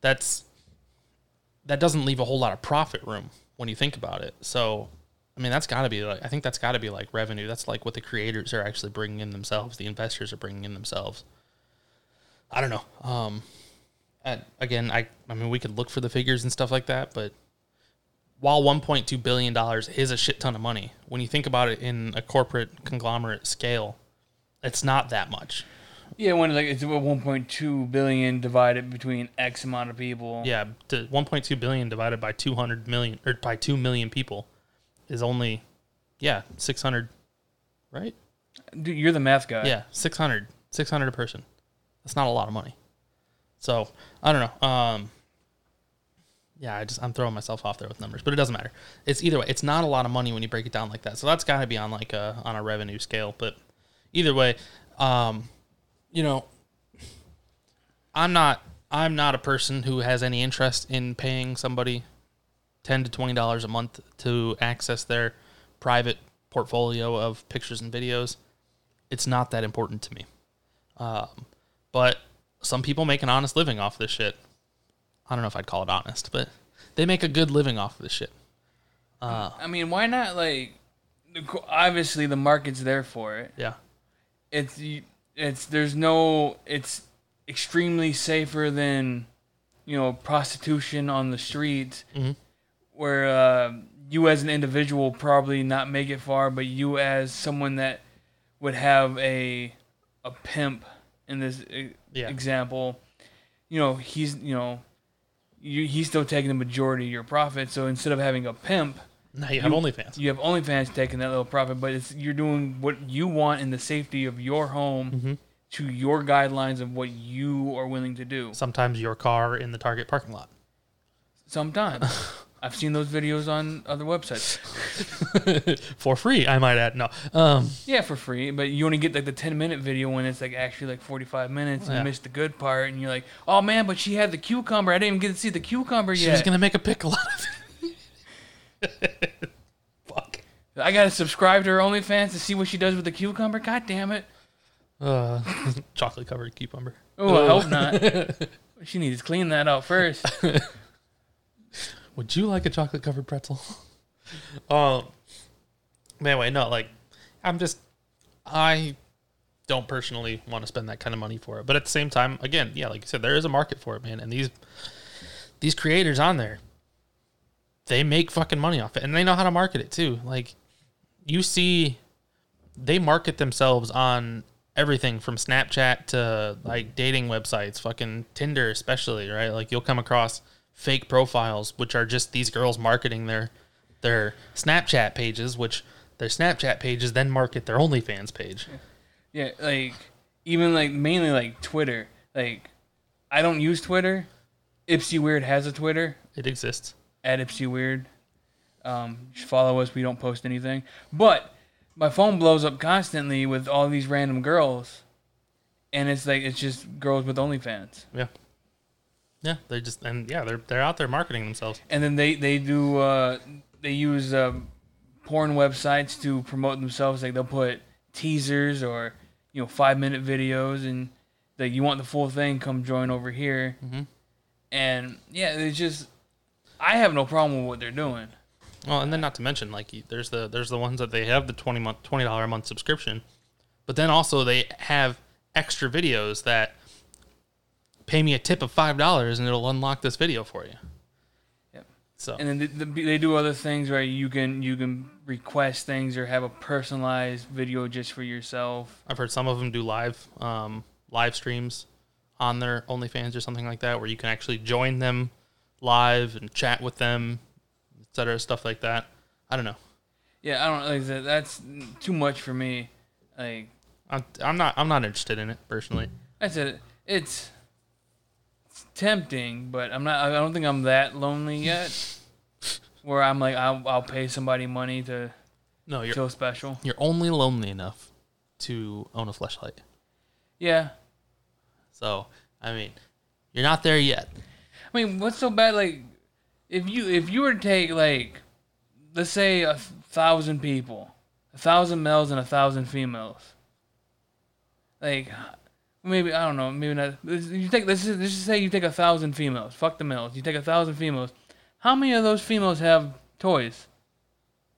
that's that doesn't leave a whole lot of profit room when you think about it. So, I mean, that's got to be like I think that's got to be like revenue. That's like what the creators are actually bringing in themselves. The investors are bringing in themselves. I don't know. Um, and again, I I mean, we could look for the figures and stuff like that, but while 1.2 billion dollars is a shit ton of money, when you think about it in a corporate conglomerate scale, it's not that much. Yeah, when like it's 1.2 billion divided between X amount of people. Yeah, to 1.2 billion divided by 200 million or by 2 million people is only yeah, 600 right? Dude, you're the math guy. Yeah, 600 600 a person. That's not a lot of money. So, I don't know. Um yeah, I just I'm throwing myself off there with numbers, but it doesn't matter. It's either way, it's not a lot of money when you break it down like that. So that's got to be on like a on a revenue scale, but either way, um you know, I'm not I'm not a person who has any interest in paying somebody 10 to 20 dollars a month to access their private portfolio of pictures and videos. It's not that important to me. Um, but some people make an honest living off this shit. I don't know if I'd call it honest, but they make a good living off of this shit. Uh, I mean, why not like obviously the market's there for it. yeah. It's it's there's no it's extremely safer than you know prostitution on the streets Mhm. where uh, you as an individual probably not make it far but you as someone that would have a a pimp in this Yeah. example you know he's you know you, he's still taking the majority of your profit so instead of having a pimp Now you have You- OnlyFans. you have OnlyFans taking that little profit, but it's you're doing what you want in the safety of your home Mhm. to your guidelines of what you are willing to do. Sometimes your car in the Target parking lot. Sometimes I've seen those videos on other websites. For free, I might add. No. Um, Yeah, for free, but you only get like the 10 minute video when it's like actually like 45 minutes. and Yeah. You missed the good part, and you're like, oh man, but she had the cucumber. I didn't even get to see the cucumber she yet. going to make a pickle out of it. Fuck. I gotta subscribe to her OnlyFans to see what she does with the cucumber. God damn it! Uh, chocolate covered cucumber. Oh, I hope not. she needs to clean that out first. Would you like a chocolate covered pretzel? um. Anyway, no, like, I'm just, I don't personally want to spend that kind of money for it. But at the same time, again, yeah, like you said, there is a market for it, man. And these, these creators on there, they make fucking money off it, and they know how to market it too. Like, you see, they market themselves on everything from Snapchat to like dating websites, fucking Tinder especially, right? Like you'll come across fake profiles which are just these girls marketing their their Snapchat pages, which their Snapchat pages then market their OnlyFans page. Yeah, like even like mainly like Twitter. Like I don't use Twitter. Ypsi Weird has a Twitter It exists. at Ypsi Weird. Um, follow us. We don't post anything. But my phone blows up constantly with all these random girls, and it's like it's just girls with OnlyFans. Yeah. Yeah, they just and yeah, they're they're out there marketing themselves. And then they they do uh, they use uh, porn websites to promote themselves. Like they'll put teasers or you know five minute videos, and like you want the full thing, come join over here. Mhm. And yeah, it's just I have no problem with what they're doing. Well, and then not to mention like there's the there's the ones that they have the twenty month twenty dollar a month subscription, but then also they have extra videos that pay me a tip of five dollars and it'll unlock this video for you. Yep. So And then they, they they do other things where you can you can request things or have a personalized video just for yourself. I've heard some of them do live um, live streams on their OnlyFans or something like that, where you can actually join them live and chat with them, etc. Stuff like that. I don't know. Yeah, I don't like that. That's too much for me. Like I'm, I'm not. I'm not interested in it personally. I said, it's, it's tempting, but I'm not. I don't think I'm that lonely yet. Where I'm like, I'll, I'll pay somebody money to No, you're feel special. you're only lonely enough to own a flashlight. Yeah, So I mean, you're not there yet. I mean, what's so bad? Like, if you if you were to take like, let's say a thousand people, a thousand males and a thousand females. Like, maybe I don't know. Maybe not. You take let's just, let's just say you take a thousand females. Fuck the males. You take a thousand females. How many of those females have toys?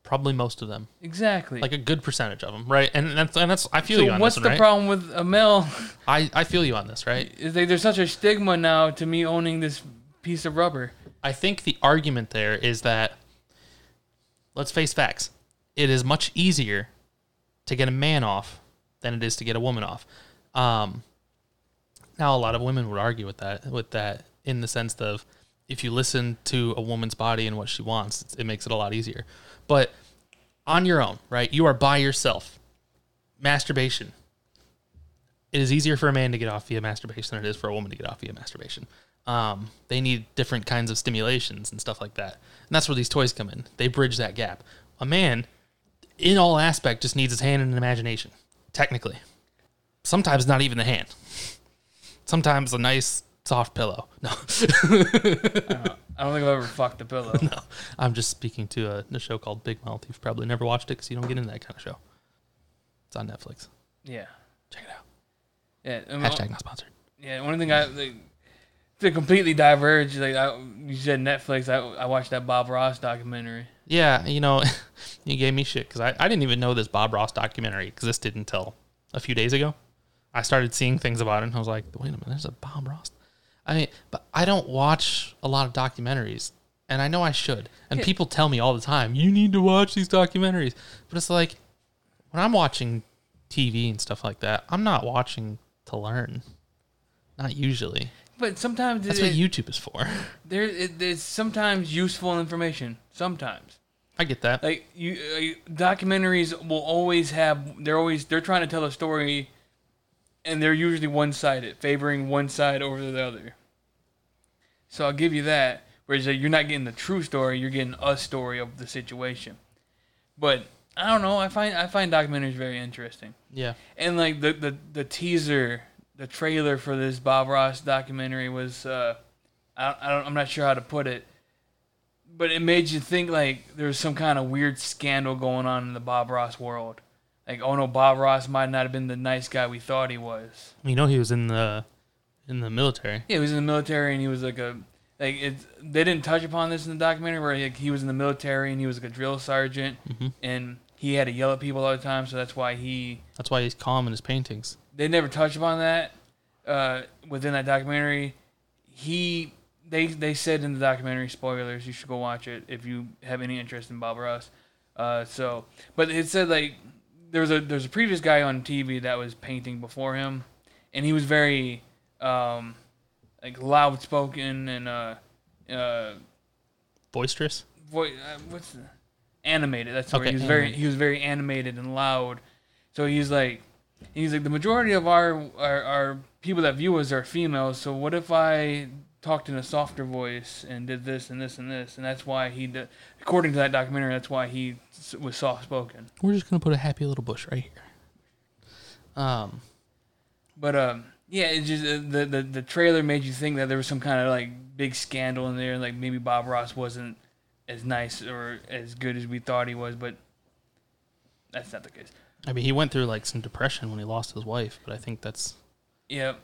Probably most of them, Exactly. like a good percentage of them, right? And that's and that's I feel so you on what's this the one, right? problem with a male? I I feel you on this, right? Is like there's such a stigma now to me owning this piece of rubber. I think the argument there is that let's face facts. It is much easier to get a man off than it is to get a woman off. Um, now, a lot of women would argue with that, with that, in the sense of if you listen to a woman's body and what she wants, it makes it a lot easier. But on your own, right? You are by yourself. Masturbation. It is easier for a man to get off via masturbation than it is for a woman to get off via masturbation. Um, they need different kinds of stimulations and stuff like that. And that's where these toys come in. They bridge that gap. A man, in all aspect, just needs his hand and an imagination, technically. Sometimes not even the hand. Sometimes a nice soft pillow. No, I don't think I've ever fucked a pillow. no. I'm just speaking to a, a show called Big Mouth. You've probably never watched it because you don't get into that kind of show. It's on Netflix. Yeah. Check it out. Yeah. Hashtag not sponsored. Yeah, one thing I like, to completely diverge, like I, you said Netflix. I, I watched that Bob Ross documentary. Yeah, you know, you gave me shit because I, I didn't even know this Bob Ross documentary existed until a few days ago. I started seeing things about it and I was like, wait a minute, there's a Bob Ross. I mean, but I don't watch a lot of documentaries and I know I should. And Yeah. people tell me all the time, you need to watch these documentaries. But it's like, when I'm watching TV and stuff like that, I'm not watching to learn. Not usually. But sometimes That's it, what YouTube is for. there it, there's sometimes useful information. Sometimes I get that. like you uh, documentaries will always have they're always they're trying to tell a story, and they're usually one sided, favoring one side over the other. So I'll give you that. Whereas you're not getting the true story, you're getting a story of the situation. But I don't know. I find I find documentaries very interesting. Yeah. And like the the, the teaser, the trailer for this Bob Ross documentary was, uh, I, I don't, I'm not sure how to put it, but it made you think like there was some kind of weird scandal going on in the Bob Ross world. Like, oh no, Bob Ross might not have been the nice guy we thought he was. You know he was in the in the military. Yeah, he was in the military and he was like a like it. They didn't touch upon this in the documentary where like, he was in the military and he was like a drill sergeant Mhm. and he had to yell at people all the time, so that's why he That's why he's calm in his paintings. they never touch upon that uh, within that documentary. He they they said in the documentary spoilers. You should go watch it if you have any interest in Bob Ross. Uh, so, but it said like there was a there's a previous guy on TV that was painting before him, and he was very um, like loud spoken and uh, uh, Boisterous. vo- uh, what's the, animated. That's what Okay, he was very animated. he was very animated and loud. So he's like he's like the majority of our, our our people that view us are females. So what if I talked in a softer voice and did this and this and this, and that's why he did. According to that documentary, that's why he was soft spoken. We're just gonna put a happy little bush right here. Um, But um, yeah, it just uh, the, the the trailer made you think that there was some kind of like big scandal in there, like maybe Bob Ross wasn't as nice or as good as we thought he was, but that's not the case. I mean, he went through like some depression when he lost his wife, but I think that's Yeah,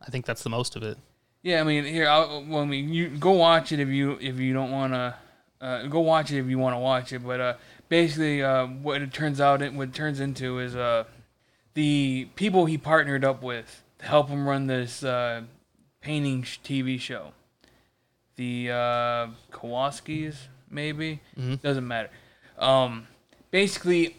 I think that's the most of it. Yeah. I mean, here, I'll, well, I mean, you go watch it if you if you don't want to. Uh, go watch it if you want to watch it, but uh, basically, uh, what it turns out, it, what it turns into is uh, the people he partnered up with to help him run this uh, painting sh- TV show. The uh, Kowalskis, maybe Mhm. doesn't matter. Um, basically,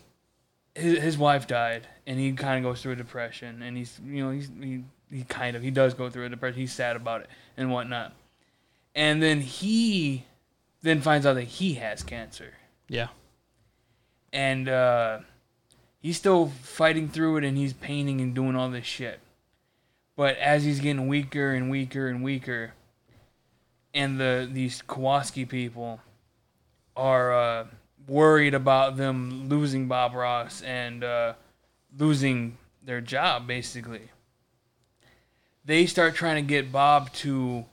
his, his wife died, and he kind of goes through a depression, and he's you know he's he, he kind of he does go through a depression. He's sad about it and whatnot, and then he then finds out that he has cancer Yeah, and uh, he's still fighting through it and he's painting and doing all this shit. But as he's getting weaker and weaker and weaker, and the these Kowalski people are uh, worried about them losing Bob Ross and uh, losing their job, basically. They start trying to get Bob to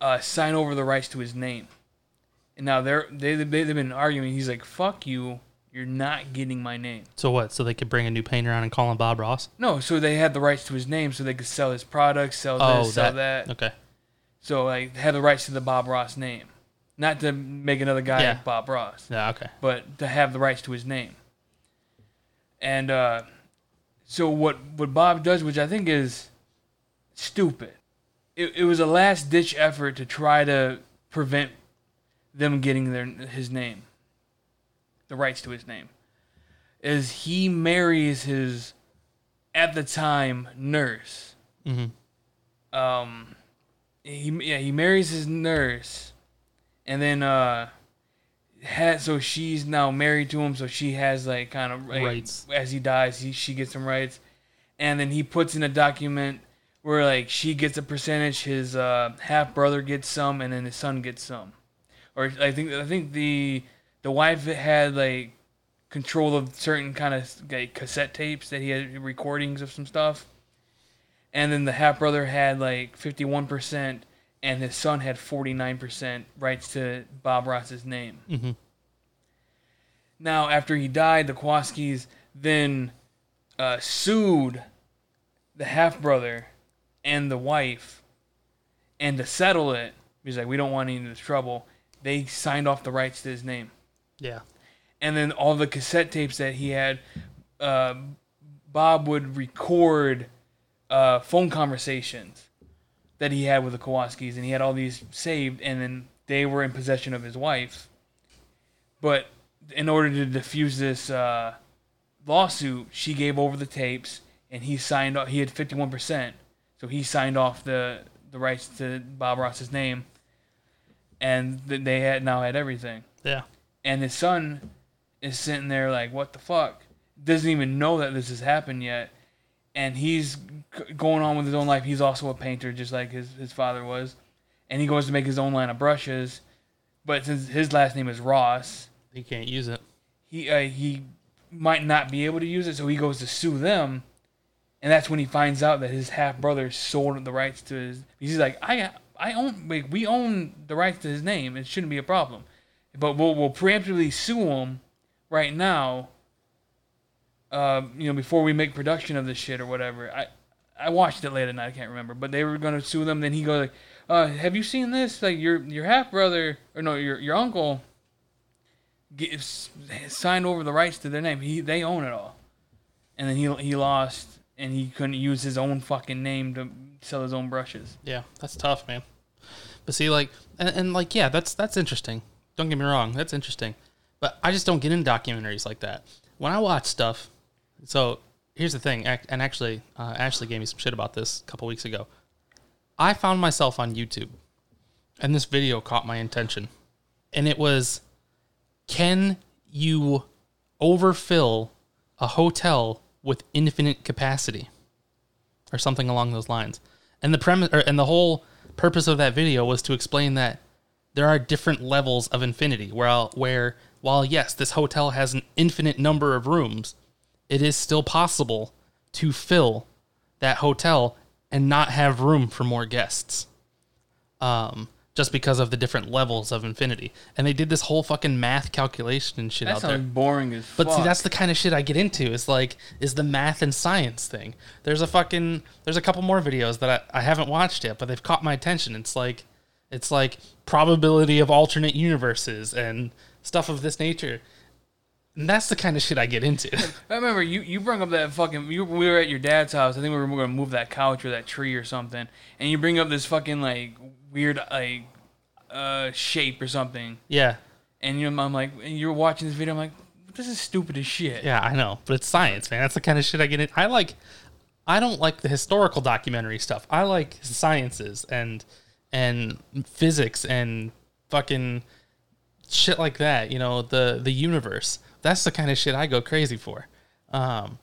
uh, sign over the rights to his name. And now they're they they- they've been arguing. He's like, "Fuck you! You're not getting my name." So what? So they could bring a new painter on and call him Bob Ross? No, so they had the rights to his name, so they could sell his products, sell this, sell that. Okay. So like, they had the rights to the Bob Ross name, not to make another guy Yeah. like Bob Ross, Yeah. Okay. but to have the rights to his name. And uh, so what what Bob does, which I think is stupid, it, it was a last ditch effort to try to prevent them getting their his name, the rights to his name, is he marries his at the time nurse. Mm-hmm. Um, he yeah he marries his nurse, and then uh, had so she's now married to him, so she has like kind of like, Rights. as he dies. He she gets some rights, and then he puts in a document where like she gets a percentage, his uh, half brother gets some, and then his son gets some, or I think I think the the wife had like control of certain kind of like cassette tapes that he had recordings of some stuff. And then the half brother had like 51% and his son had 49% rights to bob ross's name. Mm-hmm. now after he died the kowalskis then uh, sued the half brother and the wife and to settle it he's like we don't want any of this trouble they signed off the rights to his name Yeah. and then all the cassette tapes that he had, uh, Bob would record uh, phone conversations that he had with the Kowalskis, and he had all these saved, and then they were in possession of his wife. But in order to defuse this uh, lawsuit, she gave over the tapes, and he signed. off He had fifty one percent, so he signed off the the rights to Bob Ross's name, and they had now had everything Yeah. and his son is sitting there like, "What the fuck?" Doesn't even know that this has happened yet, and he's going on with his own life. He's also a painter, just like his his father was, and he goes to make his own line of brushes, but since his last name is Ross, He can't use it. he uh, he might not be able to use it, so he goes to sue them, and that's when he finds out that his half brother sold the rights to his. He's like, I I own like, we own the rights to his name. It shouldn't be a problem, but we'll we'll preemptively sue him right now. Uh, you know, before we make production of this shit or whatever. I I watched it late at night. I can't remember, but they were gonna sue them. Then he goes like, uh, "Have you seen this? Like your your half brother or no your your uncle." gives signed over the rights to their name. He they own it all, and then he he lost, and he couldn't use his own fucking name to sell his own brushes. Yeah, that's tough, man. But see, like, and, and like, yeah, that's that's interesting. Don't get me wrong, that's interesting. But I just don't get into documentaries like that. When I watch stuff, so here's the thing, and actually, uh, Ashley gave me some shit about this a couple weeks ago. I found myself on YouTube, and this video caught my attention, and it was, can you overfill a hotel with infinite capacity? or something along those lines. And the premise, or, and the whole purpose of that video was to explain that there are different levels of infinity. Where where while yes, this hotel has an infinite number of rooms, it is still possible to fill that hotel and not have room for more guests. Um, just because of the different levels of infinity. And they did this whole fucking math calculation and shit That out there. boring as fuck. But see, that's the kind of shit I get into. Is like, is the math and science thing. There's a fucking, there's a couple more videos that I, I haven't watched yet, but they've caught my attention. It's like, it's like probability of alternate universes and stuff of this nature. And that's the kind of shit I get into. I remember you you bring up that fucking you, we were at your dad's house. I think we were going to move that couch or that tree or something, and you bring up this fucking like weird like uh shape or something, yeah, and you know, I'm like and you're watching this video. I'm like, this is stupid as shit. yeah, I know, but it's science, man. That's the kind of shit I get in. I like, I don't like the historical documentary stuff. I like sciences and and physics and fucking shit like that. You know, the the universe. That's the kind of shit I go crazy for. Um,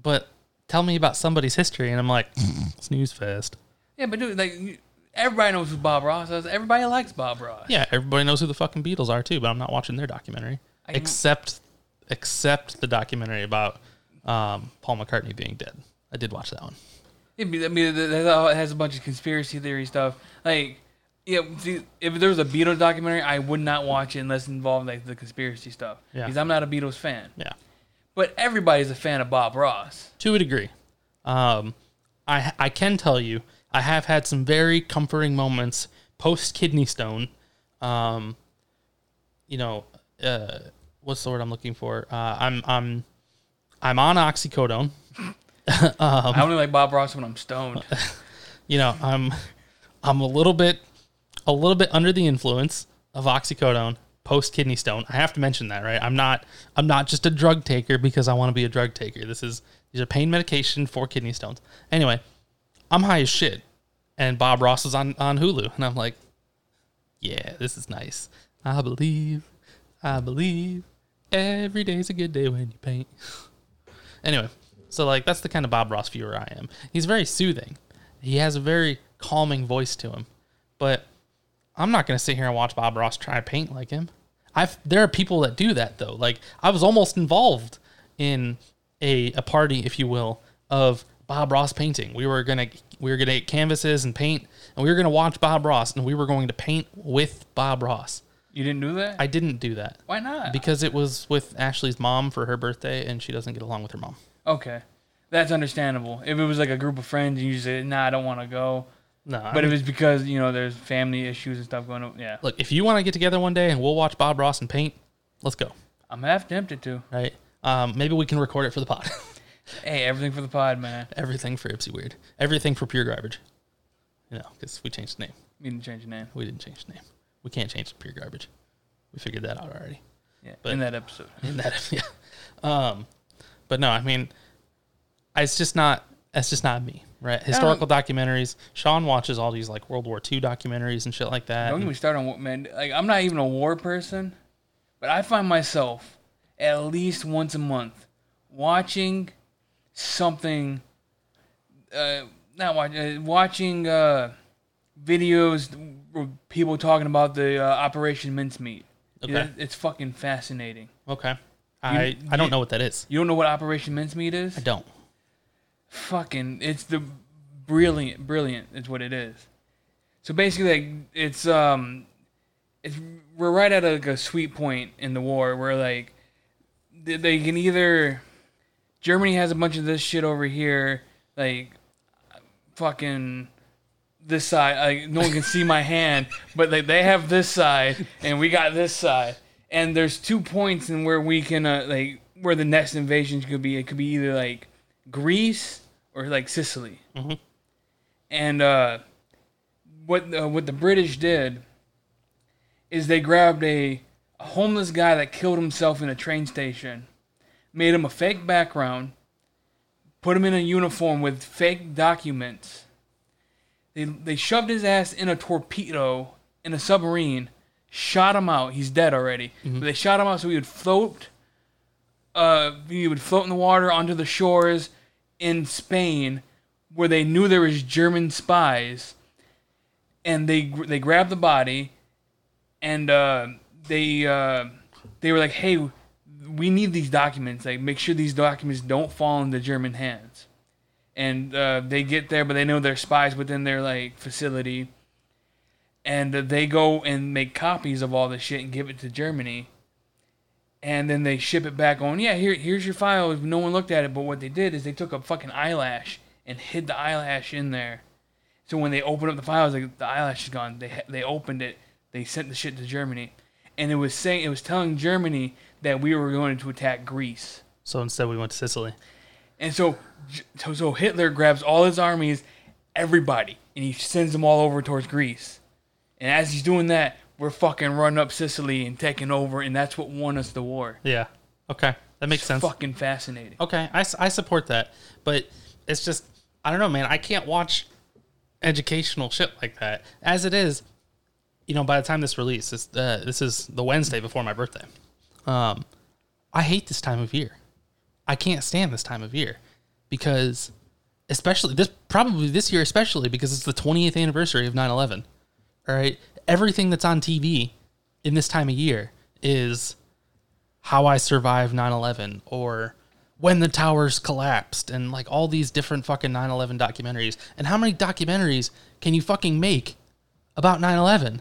but tell me about somebody's history, and I'm like, snooze fest. Yeah, but dude, like everybody knows who Bob Ross is. Everybody likes Bob Ross. Yeah, everybody knows who the fucking Beatles are too, but I'm not watching their documentary. I- except except the documentary about um, Paul McCartney being dead. I did watch that one. I mean, that all- it has a bunch of conspiracy theory stuff. Like, yeah, see, if there was a Beatles documentary, I would not watch it unless it involved like the conspiracy stuff. Yeah. Because I'm not a Beatles fan. Yeah. But everybody's a fan of Bob Ross. To a degree. Um, I I can tell you I have had some very comforting moments post kidney stone. Um, you know, uh, what's the word I'm looking for? Uh, I'm I'm I'm on oxycodone. I only like Bob Ross when I'm stoned. you know, I'm I'm a little bit a little bit under the influence of oxycodone post kidney stone. I have to mention that, right? I'm not I'm not just a drug taker because I want to be a drug taker. This is these are pain medication for kidney stones. Anyway, I'm high as shit. And Bob Ross is on on Hulu and I'm like, yeah, this is nice. I believe I believe every day's a good day when you paint. Anyway, so like that's the kind of Bob Ross viewer I am. He's very soothing. He has a very calming voice to him. But I'm not going to sit here and watch Bob Ross try to paint like him. I've there are people that do that though. Like I was almost involved in a a party, if you will, of Bob Ross painting. We were gonna we were gonna get canvases and paint, and we were gonna watch Bob Ross, and we were going to paint with Bob Ross. You didn't do that? I didn't do that Why not? because it was with Ashley's mom for her birthday, and she doesn't get along with her mom. okay. That's understandable. If it was like a group of friends and you said, nah, I don't want to go. No, I But mean- if it's because, you know, there's family issues and stuff going on, yeah. look, if you want to get together one day and we'll watch Bob Ross and paint, let's go. I'm half tempted to. Right? Um, maybe we can record it for the pod. Hey, everything for the pod, man. Everything for Ypsi Weird. Everything for Pure Garbage. You know, because we changed the name. We didn't change the name. We didn't change the name. We can't change the Pure Garbage. We figured that out already. Yeah, But- in that episode. In that, yeah. Um, but no, I mean, it's just not. That's just not me, right? Historical documentaries. Sean watches all these like World War II documentaries and shit like that. Don't and- me started on what man. Like I'm not even a war person, but I find myself at least once a month watching something. Uh, not watching. Uh, watching uh, videos where people talking about the uh, Operation Mincemeat. Okay. It- it's fucking fascinating. okay. I I don't know what that is. You don't know what Operation Mincemeat is? I don't. fucking it's the brilliant brilliant is what it is so basically like it's um it's we're right at a, like a sweet point in the war where like they, they can either germany has a bunch of this shit over here like fucking this side like no one can see my hand but like they have this side and we got this side. And there's two points in where we can uh, like where the next invasion could be. It could be either like greece or like sicily. Mhm. and uh what uh, what the british did is they grabbed a, a homeless guy that killed himself in a train station made him a fake background put him in a uniform with fake documents they they shoved his ass in a torpedo in a submarine, shot him out. He's dead already. But they shot him out so he would float. Uh, he would float in the water onto the shores in Spain, where they knew there was German spies. and they they grabbed the body, and uh, they uh, they were like, "Hey, we need these documents. Like, make sure these documents don't fall into German hands." And uh, they get there, but they know they're spies within their like facility, and uh, they go and make copies of all this shit and give it to Germany. And then they ship it back on. Yeah, here, here's your file. No one looked at it, but what they did is they took a fucking eyelash and hid the eyelash in there. So when they opened up the files, like the eyelash is gone. They they opened it. They sent the shit to Germany, and it was saying it was telling Germany that we were going to attack Greece. So instead, we went to Sicily. And so so, so Hitler grabs all his armies, everybody, and he sends them all over towards Greece. And as he's doing that, we're fucking running up Sicily and taking over, and that's what won us the war. Yeah. Okay, that makes sense. Fucking fascinating. Okay, I, I support that, but it's just I don't know, man. I can't watch educational shit like that as it is. You know, by the time this release, this uh, this is the Wednesday before my birthday. Um, I hate this time of year. I can't stand this time of year because, especially this probably this year especially because it's the 20th anniversary of 9/11. All right, everything that's on TV in this time of year is how I survived 9/11 or when the towers collapsed and like all these different fucking 9/11 documentaries. And how many documentaries can you fucking make about 9/11?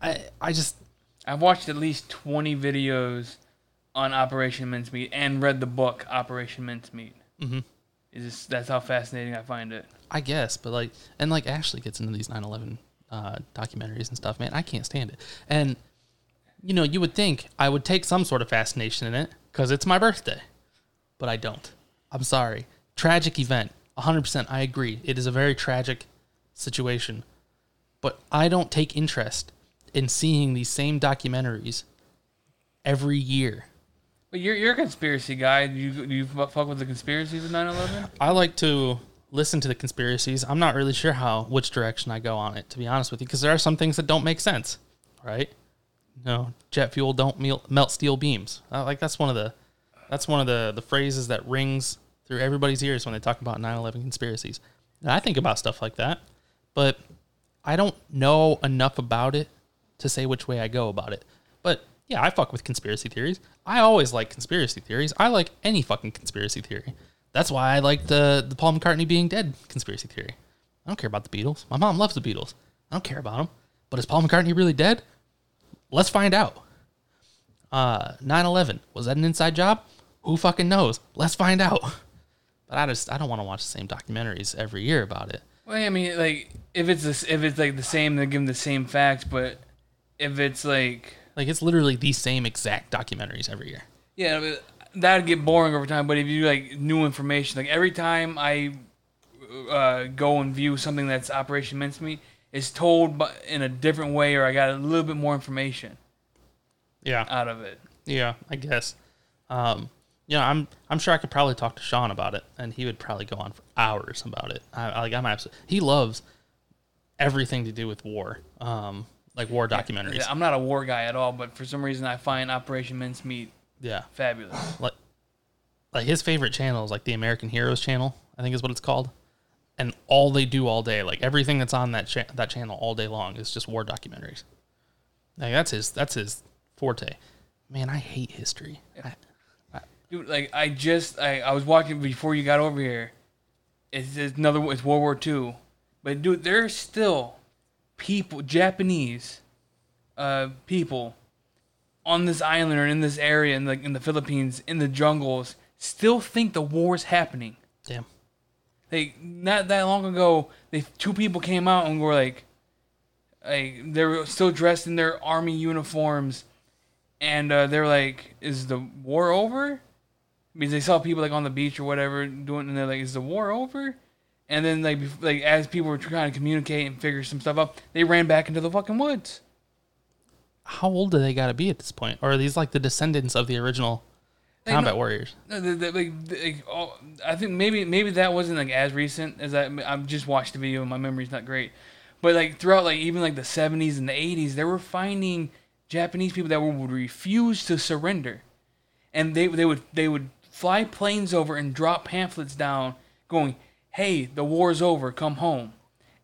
I I just I've watched at least 20 videos on Operation Mincemeat and read the book Operation Mincemeat. Mm-hmm. Is just, that's how fascinating I find it. I guess, but like and like Ashley gets into these 9/11 uh, documentaries and stuff. Man, I can't stand it. And you know, you would think I would take some sort of fascination in it because it's my birthday, but I don't. I'm sorry. Tragic event. 100%. I agree. It is a very tragic situation, but I don't take interest in seeing these same documentaries every year. But you're you're a conspiracy guy. Do you do you fuck with the conspiracies of 9/11? I like to listen to the conspiracies. I'm not really sure how which direction I go on it, to be honest with you, because there are some things that don't make sense, right? No, jet fuel don't mel- melt steel beams. Uh, like that's one of the that's one of the the phrases that rings through everybody's ears when they talk about 9/11 conspiracies. And I think about stuff like that, but I don't know enough about it to say which way I go about it. But yeah, I fuck with conspiracy theories. I always like conspiracy theories. I like any fucking conspiracy theory. That's why I like the the Paul McCartney being dead conspiracy theory. I don't care about the Beatles. My mom loves the Beatles. I don't care about them. But is Paul McCartney really dead? Let's find out. Uh, 9/11 was that an inside job? Who fucking knows? Let's find out. But I just I don't want to watch the same documentaries every year about it. Well, I mean, like if it's this, if it's like the same, they give them the same facts. But if it's like Like it's literally the same exact documentaries every year. Yeah, but that'd get boring over time. But if you like new information, like every time I uh, go and view something that's Operation Mincemeat, it's told bu- in a different way, or I got a little bit more information Yeah. out of it. Yeah, I guess. Um, you know, I'm I'm sure I could probably talk to Sean about it, and he would probably go on for hours about it. I, I- like I'm absolutely. He loves everything to do with war, um, like war documentaries. Yeah, I'm not a war guy at all, but for some reason I find Operation Mincemeat Yeah, fabulous. like like his favorite channel is like the American Heroes channel, I think is what it's called. And all they do all day, like everything that's on that cha- that channel all day long, is just war documentaries. Like that's his that's his forte. Man, I hate history. I, Dude, like I just I, I was watching before you got over here. It's, it's another it's World War II, but dude, there's still people Japanese uh people on this island or in this area in like in the Philippines in the jungles still think the war's happening. damn. Like not that long ago, they two people came out and were like, like they were still dressed in their army uniforms, and uh, they're like, "Is the war over?" Because they saw people like on the beach or whatever doing, and they're like, "Is the war over?" And then like like as people were trying to communicate and figure some stuff out, they ran back into the fucking woods. How old do they got to be at this point? Or are these like the descendants of the original Like, combat no- warriors? No, the, the, like, the, like, all, I think maybe maybe that wasn't like as recent as I I just watched the video and my memory's not great, but like throughout like even like the seventies and the eighties, they were finding Japanese people that would refuse to surrender, and they they would they would fly planes over and drop pamphlets down, going, "Hey, the war's over, come home,"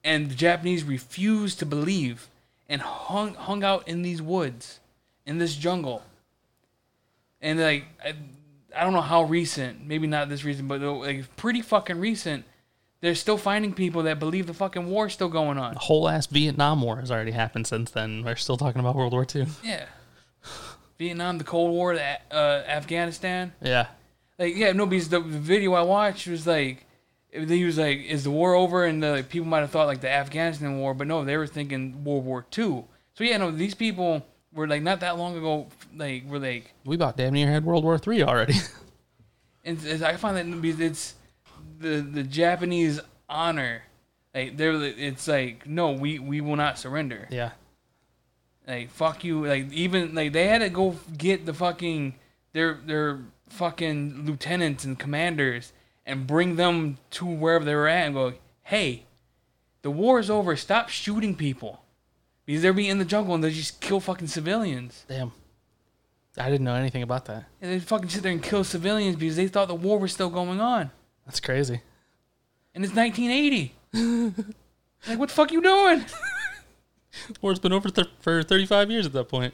and the Japanese refused to believe and hung hung out in these woods, in this jungle. And like I, I don't know how recent, maybe not this recent, but like pretty fucking recent. They're still finding people that believe the fucking war's still going on. The whole ass Vietnam War has already happened since then. We're still talking about World War II. Yeah. Vietnam, the Cold War, the, uh, Afghanistan. Yeah. Like, yeah, no, because the video I watched was like, he was like, "Is the war over?" And the, like, people might have thought like the Afghanistan war, but no, they were thinking World War Two. So yeah, no, these people were like not that long ago, like were like, We about damn near had World War Three already. and it's- I find that it's the the Japanese honor, like they're it's like no, we we will not surrender. yeah. Like fuck you, like even like they had to go get the fucking their their fucking lieutenants and commanders and bring them to wherever they were at and go, hey, the war is over. Stop shooting people because they're being in the jungle and they just kill fucking civilians. Damn. I didn't know anything about that. And they fucking sit there and kill civilians because they thought the war was still going on. That's crazy. And it's 1980. like what the fuck you doing? War's been over th- for 35 years at that point.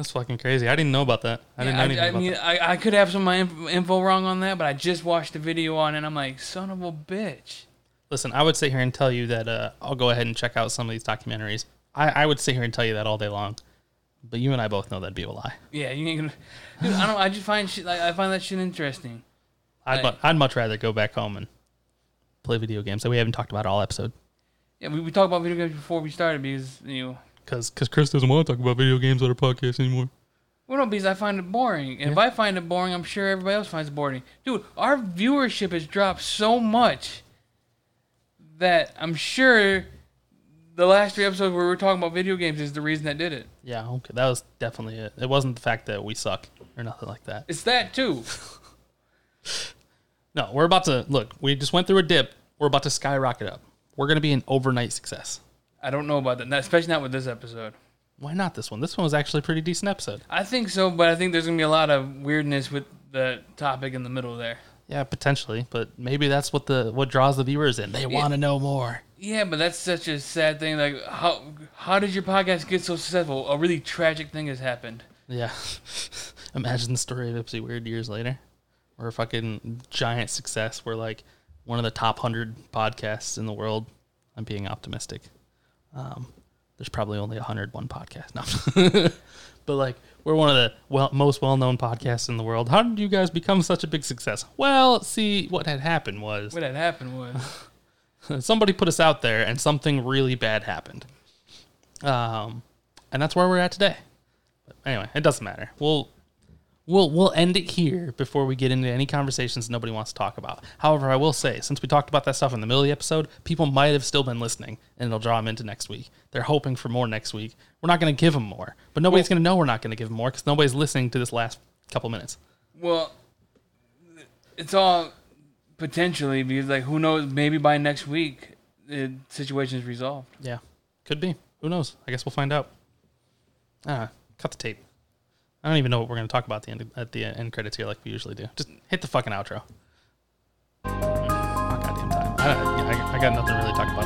That's fucking crazy. I didn't know about that. I didn't know anything I, about mean, that. I, I could have some of my inf- info wrong on that, but I just watched the video on it and I'm like, son of a bitch. Listen, I would sit here and tell you that uh, I'll go ahead and check out some of these documentaries. I, I would sit here and tell you that all day long. But you and I both know that'd be a lie. Yeah, you ain't gonna. Dude, I don't. I just find shit like I find that shit interesting. I'd, mu- I'd much rather go back home and play video games that we haven't talked about all episode. Yeah, we, we talked about video games before we started because you know. Because because Chris doesn't want to talk about video games on our podcast anymore. Well, no, because I find it boring. And if I find it boring, I'm sure everybody else finds it boring. Dude, our viewership has dropped so much that I'm sure the last three episodes where we were talking about video games is the reason that did it. Yeah, okay. That was definitely it. It wasn't the fact that we suck or nothing like that. It's that too. No, we're about to look. We just went through a dip. We're about to skyrocket up. We're going to be an overnight success. I don't know about that, especially not with this episode. Why not this one? This one was actually a pretty decent episode. I think so, but I think there's gonna be a lot of weirdness with the topic in the middle there. Yeah, potentially, but maybe that's what the what draws the viewers in. They want to know more. Yeah, but that's such a sad thing. Like, how how did your podcast get so successful? A really tragic thing has happened. Yeah. Imagine the story of Ypsi Weird years later. We're a fucking giant success. We're like one of the top 100 podcasts in the world. I'm being optimistic. Um, there's probably only 101 podcasts. now, but like, we're one of the well, most well known podcasts in the world. How did you guys become such a big success? Well, see, what had happened was What had happened was somebody put us out there and something really bad happened. Um, and that's where we're at today. But anyway, it doesn't matter. We'll we'll we'll end it here before we get into any conversations nobody wants to talk about. However, I will say, since we talked about that stuff in the middle of the episode, people might have still been listening, and it'll draw them into next week. They're hoping for more next week. We're not going to give them more, but nobody's going to know we're not going to give them more because nobody's listening to this last couple minutes. well, it's all potentially because like who knows? Maybe by next week the situation is resolved. Yeah, could be. Who knows? I guess we'll find out. Ah, cut the tape. I don't even know what we're going to talk about at the end at the end credits here, like we usually do. Just hit the fucking outro. Goddamn time. I, I, I got nothing to really talk about